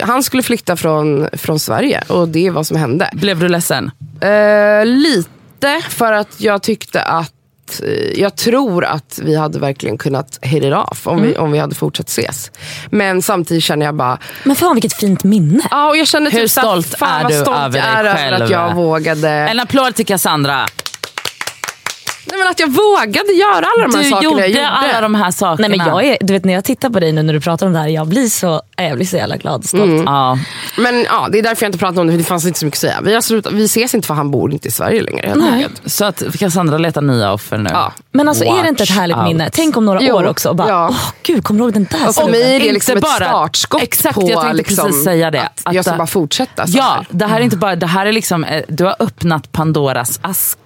han skulle flytta från, från Sverige och det är vad som hände. Blev du ledsen? Eh, lite för att jag tyckte att eh, jag tror att vi hade verkligen kunnat hit it off om, Mm. vi, om vi hade fortsatt ses. Men samtidigt känner jag bara, Men fan vilket fint minne. ja och jag kände Hur typ stolt fan är du stolt över jag dig är själv? att jag vågade. En applåd till Cassandra. Nej, men att jag vågade göra alla de här Du sakerna gjorde, jag gjorde. alla de här sakerna. Nej, men jag är, du vet, när jag tittar på dig nu när du pratar om det här, jag blir så, jag blir så jävla glad och stolt. Mm. Ja. Men ja, det är därför jag inte pratar om det, för det fanns inte så mycket att säga. Vi, har slutat, vi ses inte för han bor inte i Sverige längre. helt enkelt. Så att Cassandra letar nya offer nu. Ja. Men alltså är det inte ett härligt out. minne? Tänk om några Jo, år också. Och bara, ja. åh gud, kommer du ihåg den där Och för mig är det Inte liksom ett bara- startskott Exakt, på jag tänkte liksom, precis säga det. att, Att jag ska bara fortsätta så Ja, här. det här är inte bara, det här är liksom, eh, du har öppnat Pandoras ask.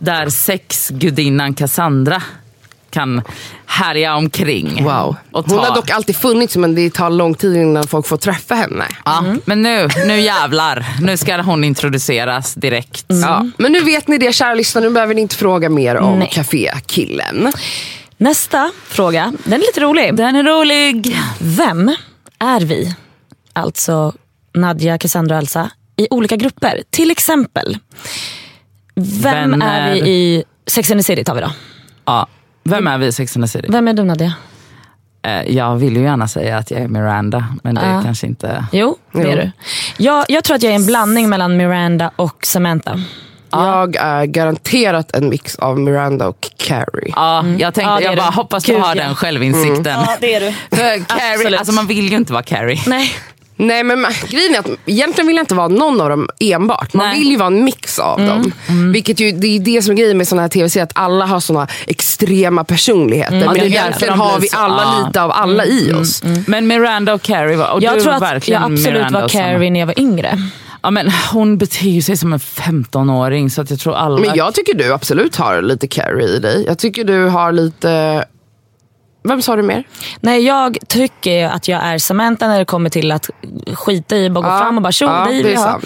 Där sexgudinnan Cassandra kan härja omkring. Wow. Och Hon ta. har dock alltid funnits men det tar lång tid innan folk får träffa henne. Ja, Men nu, nu jävlar. Nu ska hon introduceras direkt. Ja. Men nu vet ni det kära lyssnare, nu behöver ni inte fråga mer om Nej. kafékillen. Nästa fråga, den är lite rolig. Den är rolig. Vem är vi, alltså Nadja, Cassandra och Elsa, i olika grupper? Till exempel, vem Vänner. är vi i Sex and the City tar vi då. Ja. Vem är vi i Sex and the City? Vem är du Nadja? Eh, Jag vill ju gärna säga att jag är Miranda, men det är Ja. kanske inte... Jo, det är Jo. du. Jag, jag tror att jag är en blandning mellan Miranda och Samantha. Jag är garanterat en mix av Miranda och Carrie. Ja, jag tänkte, Ja, är jag bara du. hoppas du Gud, har ja. den självinsikten. det är du. För Carrie, alltså man vill ju inte vara Carrie. Nej. Nej men grejen är att egentligen vill jag inte vara någon av dem enbart. Man Nej. vill ju vara en mix av dem. Vilket ju, det är det som är grejen med såna här tv-serier, att alla har såna extrema personligheter. Ja, Men därför egentligen har vi alla ja. lite av alla i oss. Men Miranda och Carrie var, och Jag du tror var att jag verkligen absolut Miranda var. Carrie när jag var yngre. Ja, men hon beter sig som en 15-åring så att jag tror alla... Men jag tycker du absolut har lite Carrie i dig. Jag tycker du har lite... Vem sa du mer? Nej, jag tycker att jag är Samantha när det kommer till att skita i, bara gå Ja, fram och bara tjo, ja, dig det vill är jag.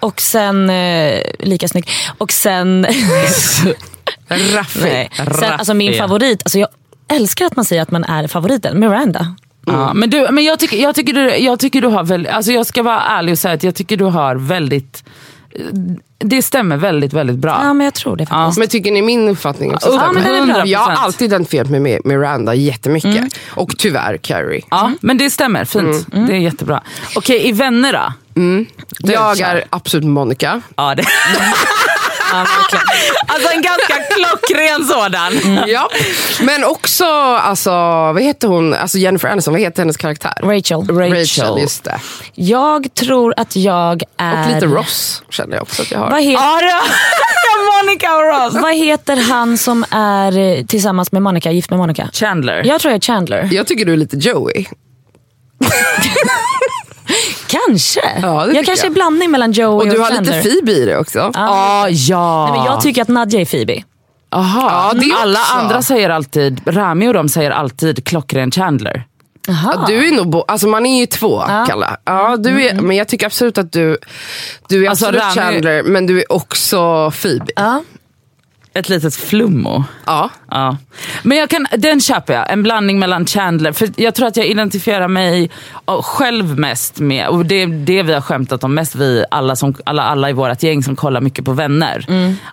Och sen, eh, lika snygg. Och sen, Raffig. nej. sen alltså min favorit, alltså jag älskar att man säger att man är favoriten, Miranda. Ja, men du, men jag, tycker, jag, tycker du, jag tycker du har väldigt, alltså jag ska vara ärlig och säga att jag tycker du har väldigt, det stämmer väldigt, väldigt bra. Ja men jag tror det faktiskt. Men tycker ni min uppfattning också Ja, men den är bra. Jag har 100%. alltid identifierat mig med Miranda jättemycket. Och tyvärr Carrie. Ja, men det stämmer, fint. Det är jättebra. Okej, i Vänner då? Du, jag är absolut Monica. Ja, det. alltså en ganska klockren sådan. Ja. Men också, alltså, vad heter hon? Alltså Jennifer Aniston, vad heter hennes karaktär? Rachel. Rachel. just det. Jag tror att jag är... Och lite Ross känner jag också att jag har. Vad, heter, det- Monica och Ross. vad heter han som är eh, tillsammans med Monica, gift med Monica? Chandler. Jag tror jag är Chandler. Jag tycker du är lite Joey. Kanske. Ja, det jag kanske jag. är blandning mellan Joey Och och, du har Chandler. lite Phoebe i det också. Ah, ja. Nej, men jag tycker att Nadja är Phoebe. Aha. Ja, det Alla också. andra säger alltid, Rami och de säger alltid klockren Chandler. Aha. Ja, du är nog, bo- alltså man är ju två Kalle. Ja, du är, Men jag tycker absolut att du, du är Alltså, absolut Rami- Chandler men du är också Phoebe. Ja. Ett litet flummo. Ja. Ja. Men jag kan, den köper jag, en blandning mellan Chandler. För Jag tror att jag identifierar mig själv mest med, och det är det vi har skämtat om mest, vi alla, som, alla, alla i vårt gäng som kollar mycket på vänner.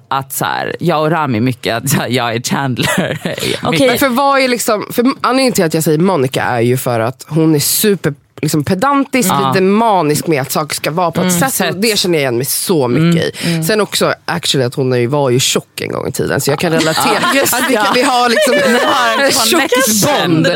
Att så här, jag och Rami mycket, att jag är Chandler. Men för vad är liksom, för anledningen till att jag säger Monica är ju för att hon är super liksom pedantisk, Ja. lite manisk med att saker ska vara på ett sätt. sätt. Och det känner jag igen mig så mycket i. Sen också actually att hon var ju tjock en gång i tiden så jag kan relatera. att vi, kan, vi har liksom en tjockisbond.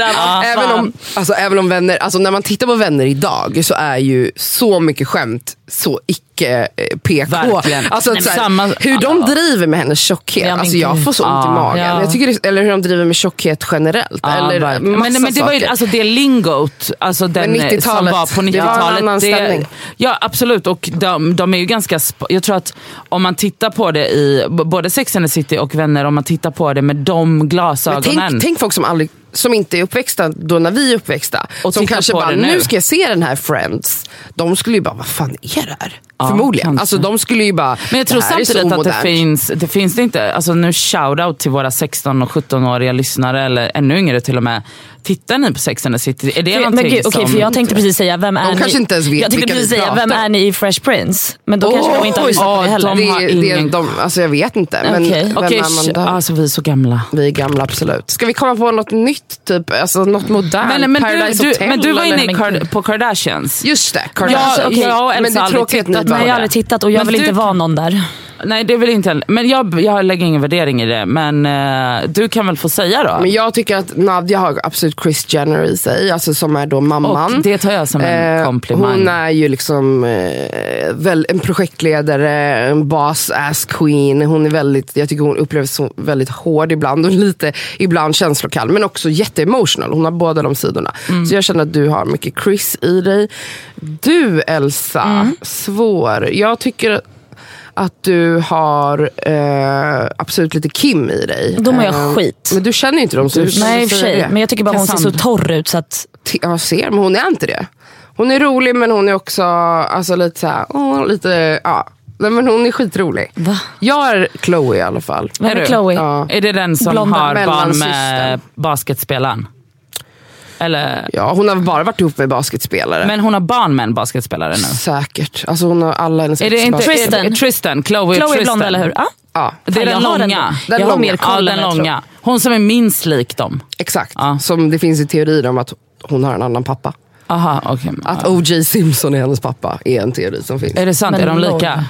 Även om, alltså, även om vänner, alltså när man tittar på vänner idag så är ju så mycket skämt så icke eh, PK. Verkligen. Alltså, Nej, så här, samma- hur de driver med hennes tjockhet, Ja, men alltså, jag får så ont i magen. Ja. Jag tycker det, eller hur de driver med tjockhet generellt. Eller massa men, men det var ju saker. alltså det lingot, alltså den Men eh, som 90-talet, var på 90-talet. det. Ja absolut och de, de är ju ganska, jag tror att om man tittar på det i både Sex and the City och Vänner, om man tittar på det med de Men glasögonen. tänk, tänk folk som, aldrig, som inte är uppväxta då när vi är uppväxta. Och som kanske bara, nu. nu ska jag se den här Friends. De skulle ju bara, vad fan är det här? Förmodligen. kanske. Alltså de skulle ju bara, Men jag tror samtidigt att det finns, det finns det inte, alltså nu shout-out till våra 16 och 17-åriga lyssnare, eller ännu yngre till och med. Tittar ni på Sex and the City? Är det Men någonting gud, okej, som... för jag tänkte precis säga, vem är ni? kanske inte ens vet Jag tänkte precis säga, vem är ni i Fresh Prince? Men då kanske de inte har lyssnat på det ja, heller. de har det, det, ingen- de, alltså jag vet inte. Men Okej. vem Okej, är man alltså vi är så gamla. Vi är gamla absolut. Ska vi komma på något nytt? Typ, alltså något modernt? Men, men, du, Paradise du, Hotel? men du var inne Kard- på Kardashians. Just det, Ja, Kardashian. alltså, okej. jag och Elsa har aldrig ni tittat Nej, jag har aldrig tittat och jag Men vill du- inte vara någon där. Nej det vill inte heller. Men jag, jag lägger ingen värdering i det. Men eh, du kan väl få säga då? Men jag tycker att Nadja har absolut Chris Jenner i sig, alltså som är då mamman. och det tar jag som en Eh, komplimang. Hon är ju liksom eh, väl, en projektledare, en boss ass queen. Hon är väldigt, jag tycker hon upplevs som väldigt hård ibland och lite ibland känslokall. Men också jätteemotional. Hon har båda de sidorna. Mm. Så jag känner att du har mycket Chris i dig. Du Elsa, Mm. svår. Jag tycker att du har eh, absolut lite Kim i dig. Då mår jag Eh, skit. Men du känner ju inte dem. Så ska Nej du i och för sig, men jag tycker bara hon ser så torr ut så att Jag ser, men hon är inte det. Hon är rolig men hon är också alltså, lite såhär, åh, lite, ja. Nej, men hon är skitrolig. Va? Jag är Chloe i alla fall. Vem Är är du? Chloe? Ja. Är det den som Blonda har barn med basketspelaren? Eller, Ja, hon har bara varit ihop med basketspelare. men hon har barn med en basketspelare nu. Säkert. Alltså hon har alla hennes Är det inte Tristan? Är, Tristan? Chloe, Chloe Tristan. blond eller hur? Ja. Ja, Det är den jag har långa. Den jag har långa. mer koll Ja, än den jag långa. Hon som är minst lik dem. exakt. Ja. Som det finns i teorier om att hon har en annan pappa. Aha, okej. Att O.J. Simpson är hennes pappa är en teori som finns. Är det sant? Men är de lika?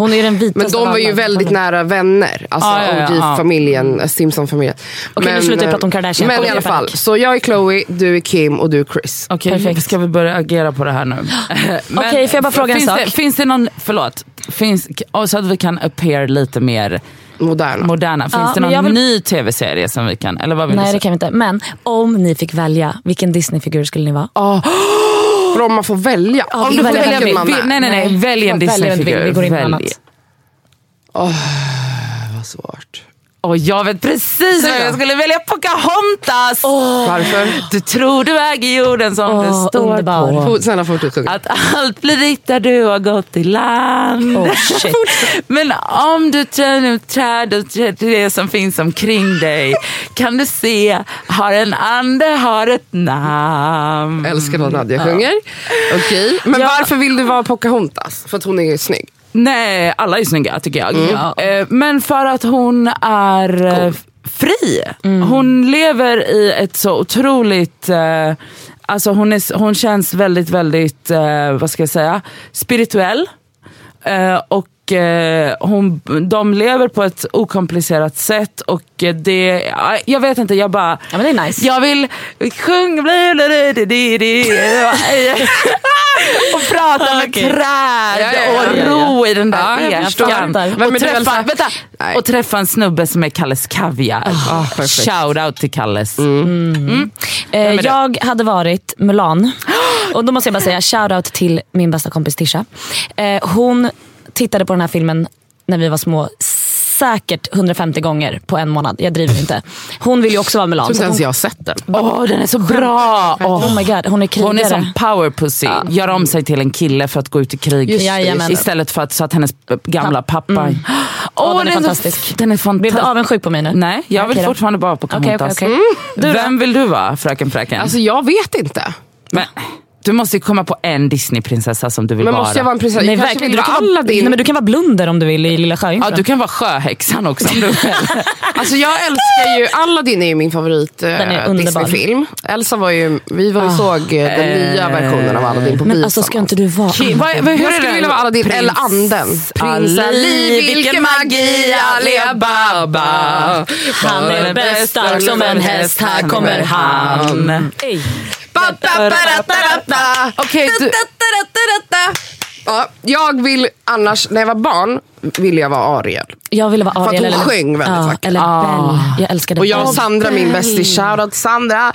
Hon är den vitaste Men de var ju väldigt nära vänner. Alltså Ja, ja, ja, OG-familjen, Simpson-familjen. Okej, nu slutar vi prata om Kardashian. Men i alla fall, så jag är Chloe, du är Kim och du är Chris. Okej, Perfekt. ska vi börja agera på det här nu? Men Okej, får jag bara fråga en finns sak? Det, finns det någon, förlåt, finns, så att vi kan appear lite mer Moderna. moderna. Finns Ja, det någon vill- ny tv-serie som vi kan, eller vad vill Nej du det kan vi inte. Men om ni fick välja, vilken Disney-figur skulle ni vara? För om man får välja. Ja, om du får väljer välja vem vilken vi- man Vi, är. nej, nej, nej, Nej. välj en Disney-figur. vi går in på annat. Vad svårt. Och jag vet precis vad jag skulle välja Pocahontas! Varför? Du tror du äger jorden som Åh, det står underbar. på. Snälla fortsätt sjunga. Att allt blir ditt där du har gått i land. Oh. Men om du tränar upp träd och träd- det som finns omkring dig kan du se, har en ande, har ett namn. Älskar när Nadja sjunger. Okej. Men Ja. varför vill du vara Pocahontas? För att hon är snygg? Nej, alla är snygga tycker jag. Mm. Eh, Men för att hon är eh, fri. Mm. Hon lever i ett så otroligt... eh, Alltså hon, är, hon känns väldigt, väldigt, vad ska jag säga, spirituell. Eh, och eh, hon, de lever på ett okomplicerat sätt och eh, det, ja, jag vet inte, jag bara... Ja, men det är nice. Jag vill sjunga och prata med träd Ja, ja, ja, och ro i den där Ja, ekan. Och, träffa, vänta, och träffa en snubbe som är Kalles Kaviar. Ah, perfekt. Shout out till Kalles. Eh, är det? jag hade varit Mulan. Och då måste jag bara säga shoutout till min bästa kompis Tisha. Eh, hon tittade på den här filmen när vi var små säkert 150 gånger på en månad. Jag driver inte. Hon vill ju också vara Mulan. Jag tror inte ens hon, jag har sett den. Åh, den är så bra! Åh. Oh my god, hon är krigare. Hon är som power pussy. Gör om sig till en kille för att gå ut i krig. Just just. Istället för att, så att hennes gamla pappa... Mm. Åh, den är fantastisk. Den är Blev fantastisk. du avundsjuk på mig nu? Nej, jag vill då. fortfarande bara på okej, Pocahontas. okej. Du då? Vem vill du vara, fröken Fräken? Alltså jag vet inte. Men, du måste ju komma på en Disneyprinsessa som du vill Men vara. måste jag vara en prinsessa? Nej, Jag kanske vill Du vara Aladdin. nej, men du kan vara blunder om du vill i Lilla Sjöjungfrun. Ja, du kan vara sjöhäxan också om du vill. Alltså jag älskar ju, Aladdin är ju min favorit eh. Disney-film. Elsa var ju, vi var ju såg eh, den nya versionen av Aladdin på bio men alltså ska inte du vara... Ki- vad- vad- hur Jag skulle vilja vara Aladdin Prins eller anden. Prins Ali, vilken magi, Ali Baba. Han är bäst stark som en häst, här kommer han. Ey. Okej, du-. Ja, jag vill annars, när jag var barn, ville jag vara Ariel. Jag ville vara För att Ariel hon eller, sjöng väldigt ja, vackert. Eller Belle. Jag älskade Och jag och. Sandra, min bästis, shoutout Sandra.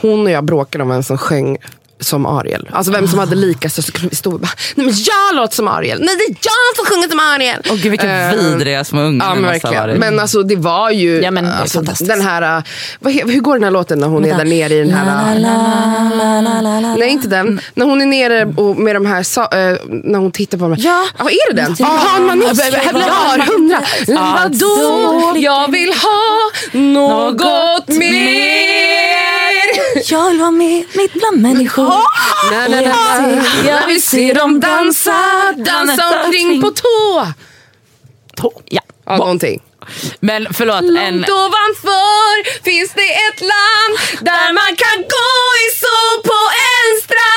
Hon och jag bråkade om vem som sjöng som Ariel. Alltså vem som hade likast så kunde vi stå och bara, nej men jag låter som Ariel. Nej det är jag som sjunger som Ariel. Åh gud vilka Eh, vidriga små ungar Ja men verkligen. Men alltså det var ju Ja, men alltså, fantastiskt. den här, uh, vad, hur går den här låten när hon är där nere i den här... uh, Nej inte den. När hon är nere och med de här, sa- eh, när hon tittar på dem. Ja. ja är det den? Ja. Ja, Jag har hundra. Vadå? Jag vill ha något mer. Jag vill vara med mitt bland människor. Na, na, na. Jag vill se dem dansa, dansa omkring på tå. Ja. Ja, någonting. Men förlåt, en, Långt ovanför finns det ett land där man kan gå i sol på en strand.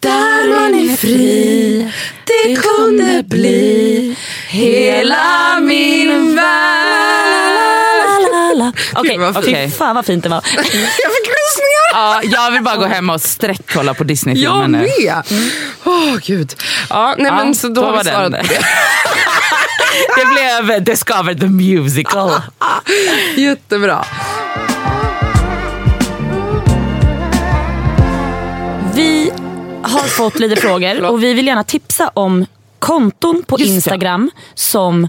Där man är fri, det kunde bli hela min värld. Okej, fint. fy fan vad fint det var. Jag ja, jag vill bara gå hem och sträckkolla på Disney-filmen Jag nu. med. Åh gud. Ja, nej, Ja, men så då, då har vi var den. svarat på det. Det blev Discover the Musical. Jättebra. Vi har fått lite frågor och vi vill gärna tipsa om konton på Just. Instagram som,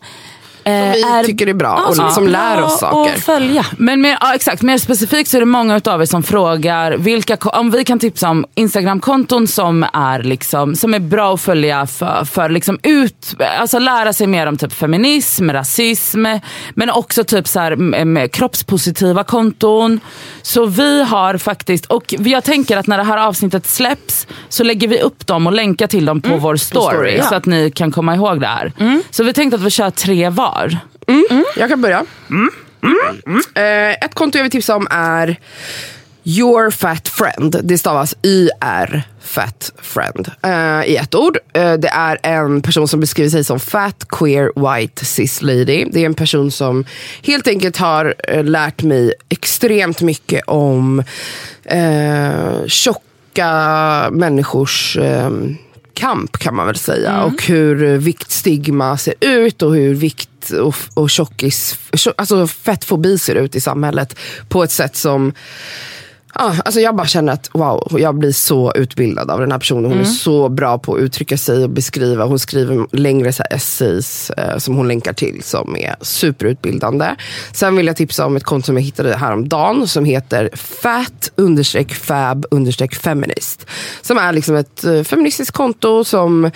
eh, vi är tycker är bra och som som är lär oss saker. att följa. Men mer, ja, exakt, mer specifikt så är det många av er som frågar vilka, om vi kan tipsa om Instagramkonton som är, liksom, som är bra att följa för, för liksom ut, alltså lära sig mer om typ feminism, rasism men också typ så här, kroppspositiva konton. Så vi har faktiskt, och jag tänker att när det här avsnittet släpps så lägger vi upp dem och länkar till dem på vår story, story, ja. så att ni kan komma ihåg det här. Så vi tänkte att vi kör tre var. Jag kan börja. Eh, ett konto jag vill tipsa om är Your Fat Friend. Det stavas YR Fat Friend eh, i ett ord. Eh, det är en person som beskriver sig som fat, queer, white, cis lady. Det är en person som helt enkelt har eh, lärt mig extremt mycket om eh, tjocka människors eh, kamp kan man väl säga. Och hur eh, viktstigma ser ut och hur vikt och, och tjockis, tjo- alltså fettfobi ser ut i samhället. På ett sätt som Ja, alltså jag bara känner att wow, jag blir så utbildad av den här personen. Hon är så bra på att uttrycka sig och beskriva. Hon skriver längre så essays eh, som hon länkar till som är superutbildande. Sen vill jag tipsa om ett konto som jag hittade häromdagen som heter fat understreck fab understreck feminist. Som är liksom ett eh, feministiskt konto som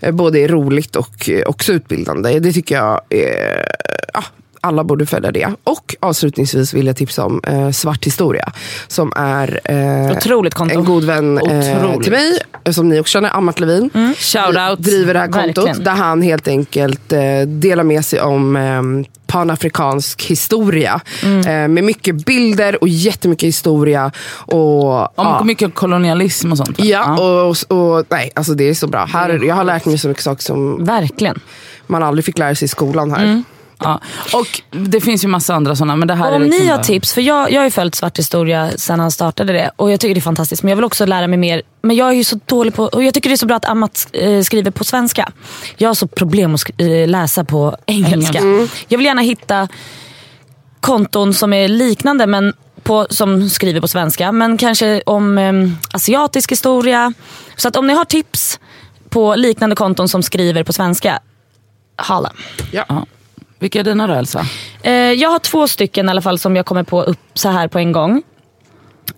eh, både är roligt och eh, också utbildande. Det tycker jag är ja, alla borde följa det. Och avslutningsvis vill jag tipsa om eh, Svart historia. Som är eh, en god vän eh, till mig, eh, som ni också känner, Amat Levin. Shout out. Driver det här kontot. Verkligen. Där han helt enkelt eh, delar med sig om eh, panafrikansk historia. Mm. Med mycket bilder och jättemycket historia. Och, Om ja. mycket kolonialism och sånt. va? Ja, och, och nej, alltså det är så bra. Här, jag har lärt mig så mycket saker som Verkligen. man aldrig fick lära sig i skolan här. Mm. Ja. Och det finns ju massa andra sådana men det här Och är om liksom ni har bara- tips, för jag, jag har ju följt Svart historia sedan han startade det och jag tycker det är fantastiskt. Men jag vill också lära mig mer. Men jag är ju så dålig på, och jag tycker det är så bra att Amat eh, skriver på svenska. Jag har så problem att eh, läsa på engelska. Jag vill gärna hitta konton som är liknande men på, som skriver på svenska. Men kanske om eh, asiatisk historia. Så att om ni har tips på liknande konton som skriver på svenska, hala. Ja. Vilka är dina då Elsa? Eh, jag har två stycken i alla fall som jag kommer på upp så här på en gång.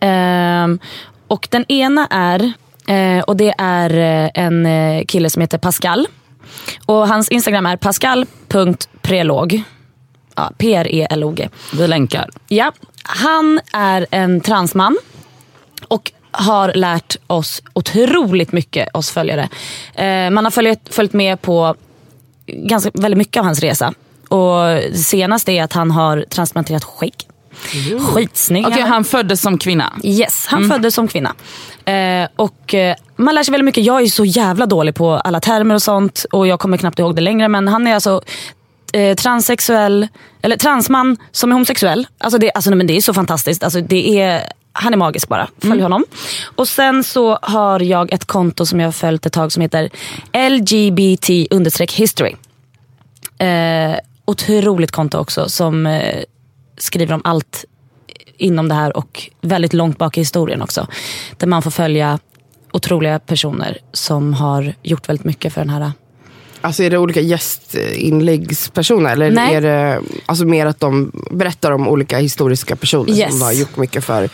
Ehm, och den ena är, eh, och det är eh, en eh, kille som heter Pascal. Och hans Instagram är pascal.prelog. Ja, P-R-E-L-O-G. Vi länkar. Ja, han är en transman och har lärt oss otroligt mycket, oss följare. Eh, man har följt, följt med på ganska, väldigt mycket av hans resa. Och senast är att han har transplanterat skägg. Skitsnygg. Okej, han. han föddes som kvinna. Yes, han föddes som kvinna. Eh, och eh, Man lär sig väldigt mycket. Jag är så jävla dålig på alla termer och sånt. Och jag kommer knappt ihåg det längre. Men han är alltså eh, transsexuell, eller transman som är homosexuell. Alltså det, alltså, nej, men det är så fantastiskt. Alltså det är, han är magisk bara. Följ honom. Och sen så har jag ett konto som jag har följt ett tag som heter LGBT history. Eh, otroligt konto också som eh, skriver om allt inom det här och väldigt långt bak i historien också. Där man får följa otroliga personer som har gjort väldigt mycket för den här Alltså är det olika gästinläggspersoner? Eller Nej. är det alltså mer att de berättar om olika historiska personer Yes. som har gjort mycket för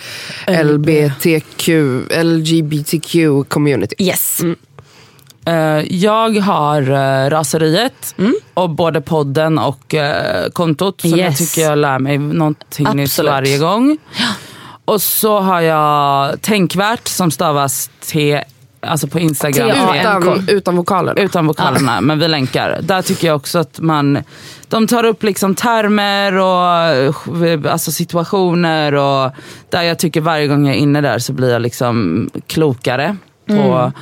LBTQ, LGBTQ community? Yes. Eh, jag har uh, Raseriet, och både podden och eh, kontot jag Yes. tycker jag lär mig någonting nytt Absolut. varje gång. Och så har jag Tänkvärt som stavas T, alltså på Instagram. Utan, utan vokalerna? Utan vokalerna, men vi länkar. Där tycker jag också att man, de tar upp liksom termer och eh, alltså situationer. Och där jag tycker varje gång jag är inne där så blir jag liksom klokare på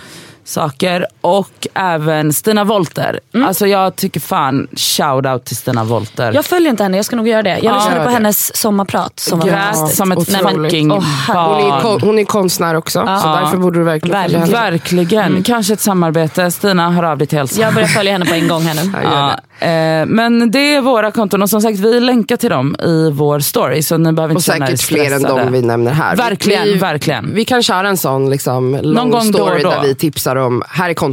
saker. Och även Stina Wolter. Alltså jag tycker fan, shout out till Stina Wolter. Jag följer inte henne, jag ska nog göra det. Jag Ja, lyssnade på det. hennes sommarprat som fantastiskt. som ett fucking Åh, Hon är, barn. kon- hon är konstnär också, så Ja. därför borde du verkligen följa henne. Verkligen. Kanske ett samarbete. Stina, hör av dig till Elsa. Jag börjar följa henne på en gång här nu. Ja, Ja, eh, men det är våra konton och som sagt vi länkar till dem i vår story så ni behöver Och inte känna er säkert fler än de vi nämner här. Verkligen, vi, verkligen. Vi kan köra en sån liksom, lång gång då och story då. där vi tipsar om, här är konton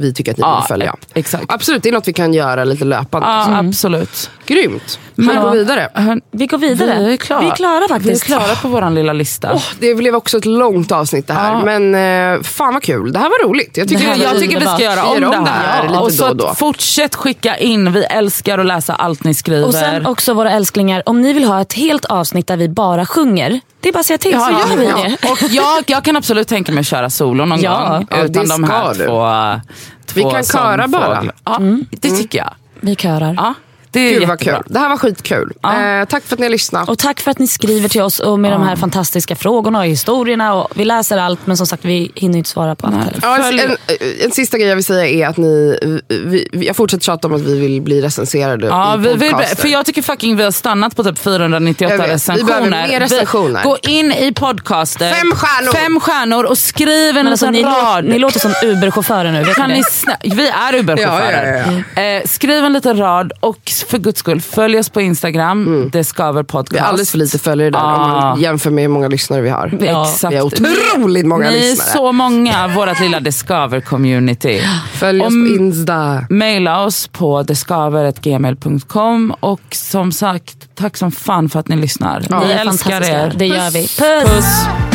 vi tycker att ni Ja, borde följa. exakt. Absolut, det är något vi kan göra lite löpande. Ja, absolut. Grymt. Vi Men- går vidare. Hörn, Vi går vidare. Vi är klara. Vi är klara Vi är faktiskt. klara på vår lilla lista. Åh, det blev också ett långt avsnitt det här. Ja. Men eh, fan vad kul. Det här var roligt. Jag tycker, Det jag tycker vi ska göra om det det här här. lite och så då och då. fortsätt skicka in. Vi älskar att läsa allt ni skriver. Och sen också våra älsklingar, om ni vill ha ett helt avsnitt där vi bara sjunger, det är bara att säga till så Ja, gör vi ja. det. Och jag, jag kan absolut tänka mig att köra solo någon Ja. gång. Ja, utan de här du. två, två Vi kan köra bara. Ja, det tycker jag. Vi körar. Ja, det är Gud vad jättebra. kul. Det här var skitkul. Ja. Eh, tack för att ni har lyssnat. Och tack för att ni skriver till oss och med de här fantastiska frågorna och historierna. Och vi läser allt men som sagt vi hinner inte svara på allt. Ja, en, en, en sista grej jag vill säga är att ni, vi, vi, jag fortsätter tjata om att vi vill bli recenserade Ja, i vi, vi, podcaster. för jag tycker fucking vi har stannat på typ 498 Jag vet, vi recensioner. behöver mer recensioner. Vi, gå in i podcaster. Fem stjärnor! Fem stjärnor och skriv en alltså, liten ni, rad. ni låter som Uber-chaufförer nu. Vet kan ni snä- vi är Uber-chaufförer. Ja, Eh, skriv en liten rad och för guds skull följ oss på Instagram. Det skaver podcast. vi har alldeles för lite följare där om Ah. man jämför med hur många lyssnare vi har. Ja. Exakt. Vi har otroligt många Ni är lyssnare. så många, vårt lilla Discover community. Följ oss Och på Insta. Maila oss på deskaver.gmail.com och som sagt, tack som fan för att ni lyssnar. Ni Vi är älskar er. Det gör vi. Puss! Puss.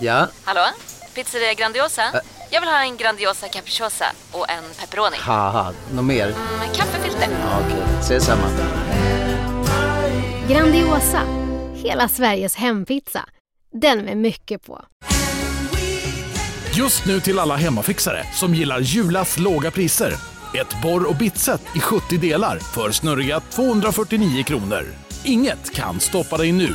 Ja, Hallå? Pizzeria Grandiosa? Jag vill ha en Grandiosa capriciosa och en pepperoni. haha, något mer? Med kaffefilter. Ja, Okej, ses samma. Grandiosa, hela Sveriges hempizza. Den med mycket på. Just nu till alla hemmafixare som gillar Julas låga priser. Ett borr och bitset i 70 delar för snurriga 249 kronor. Inget kan stoppa dig nu.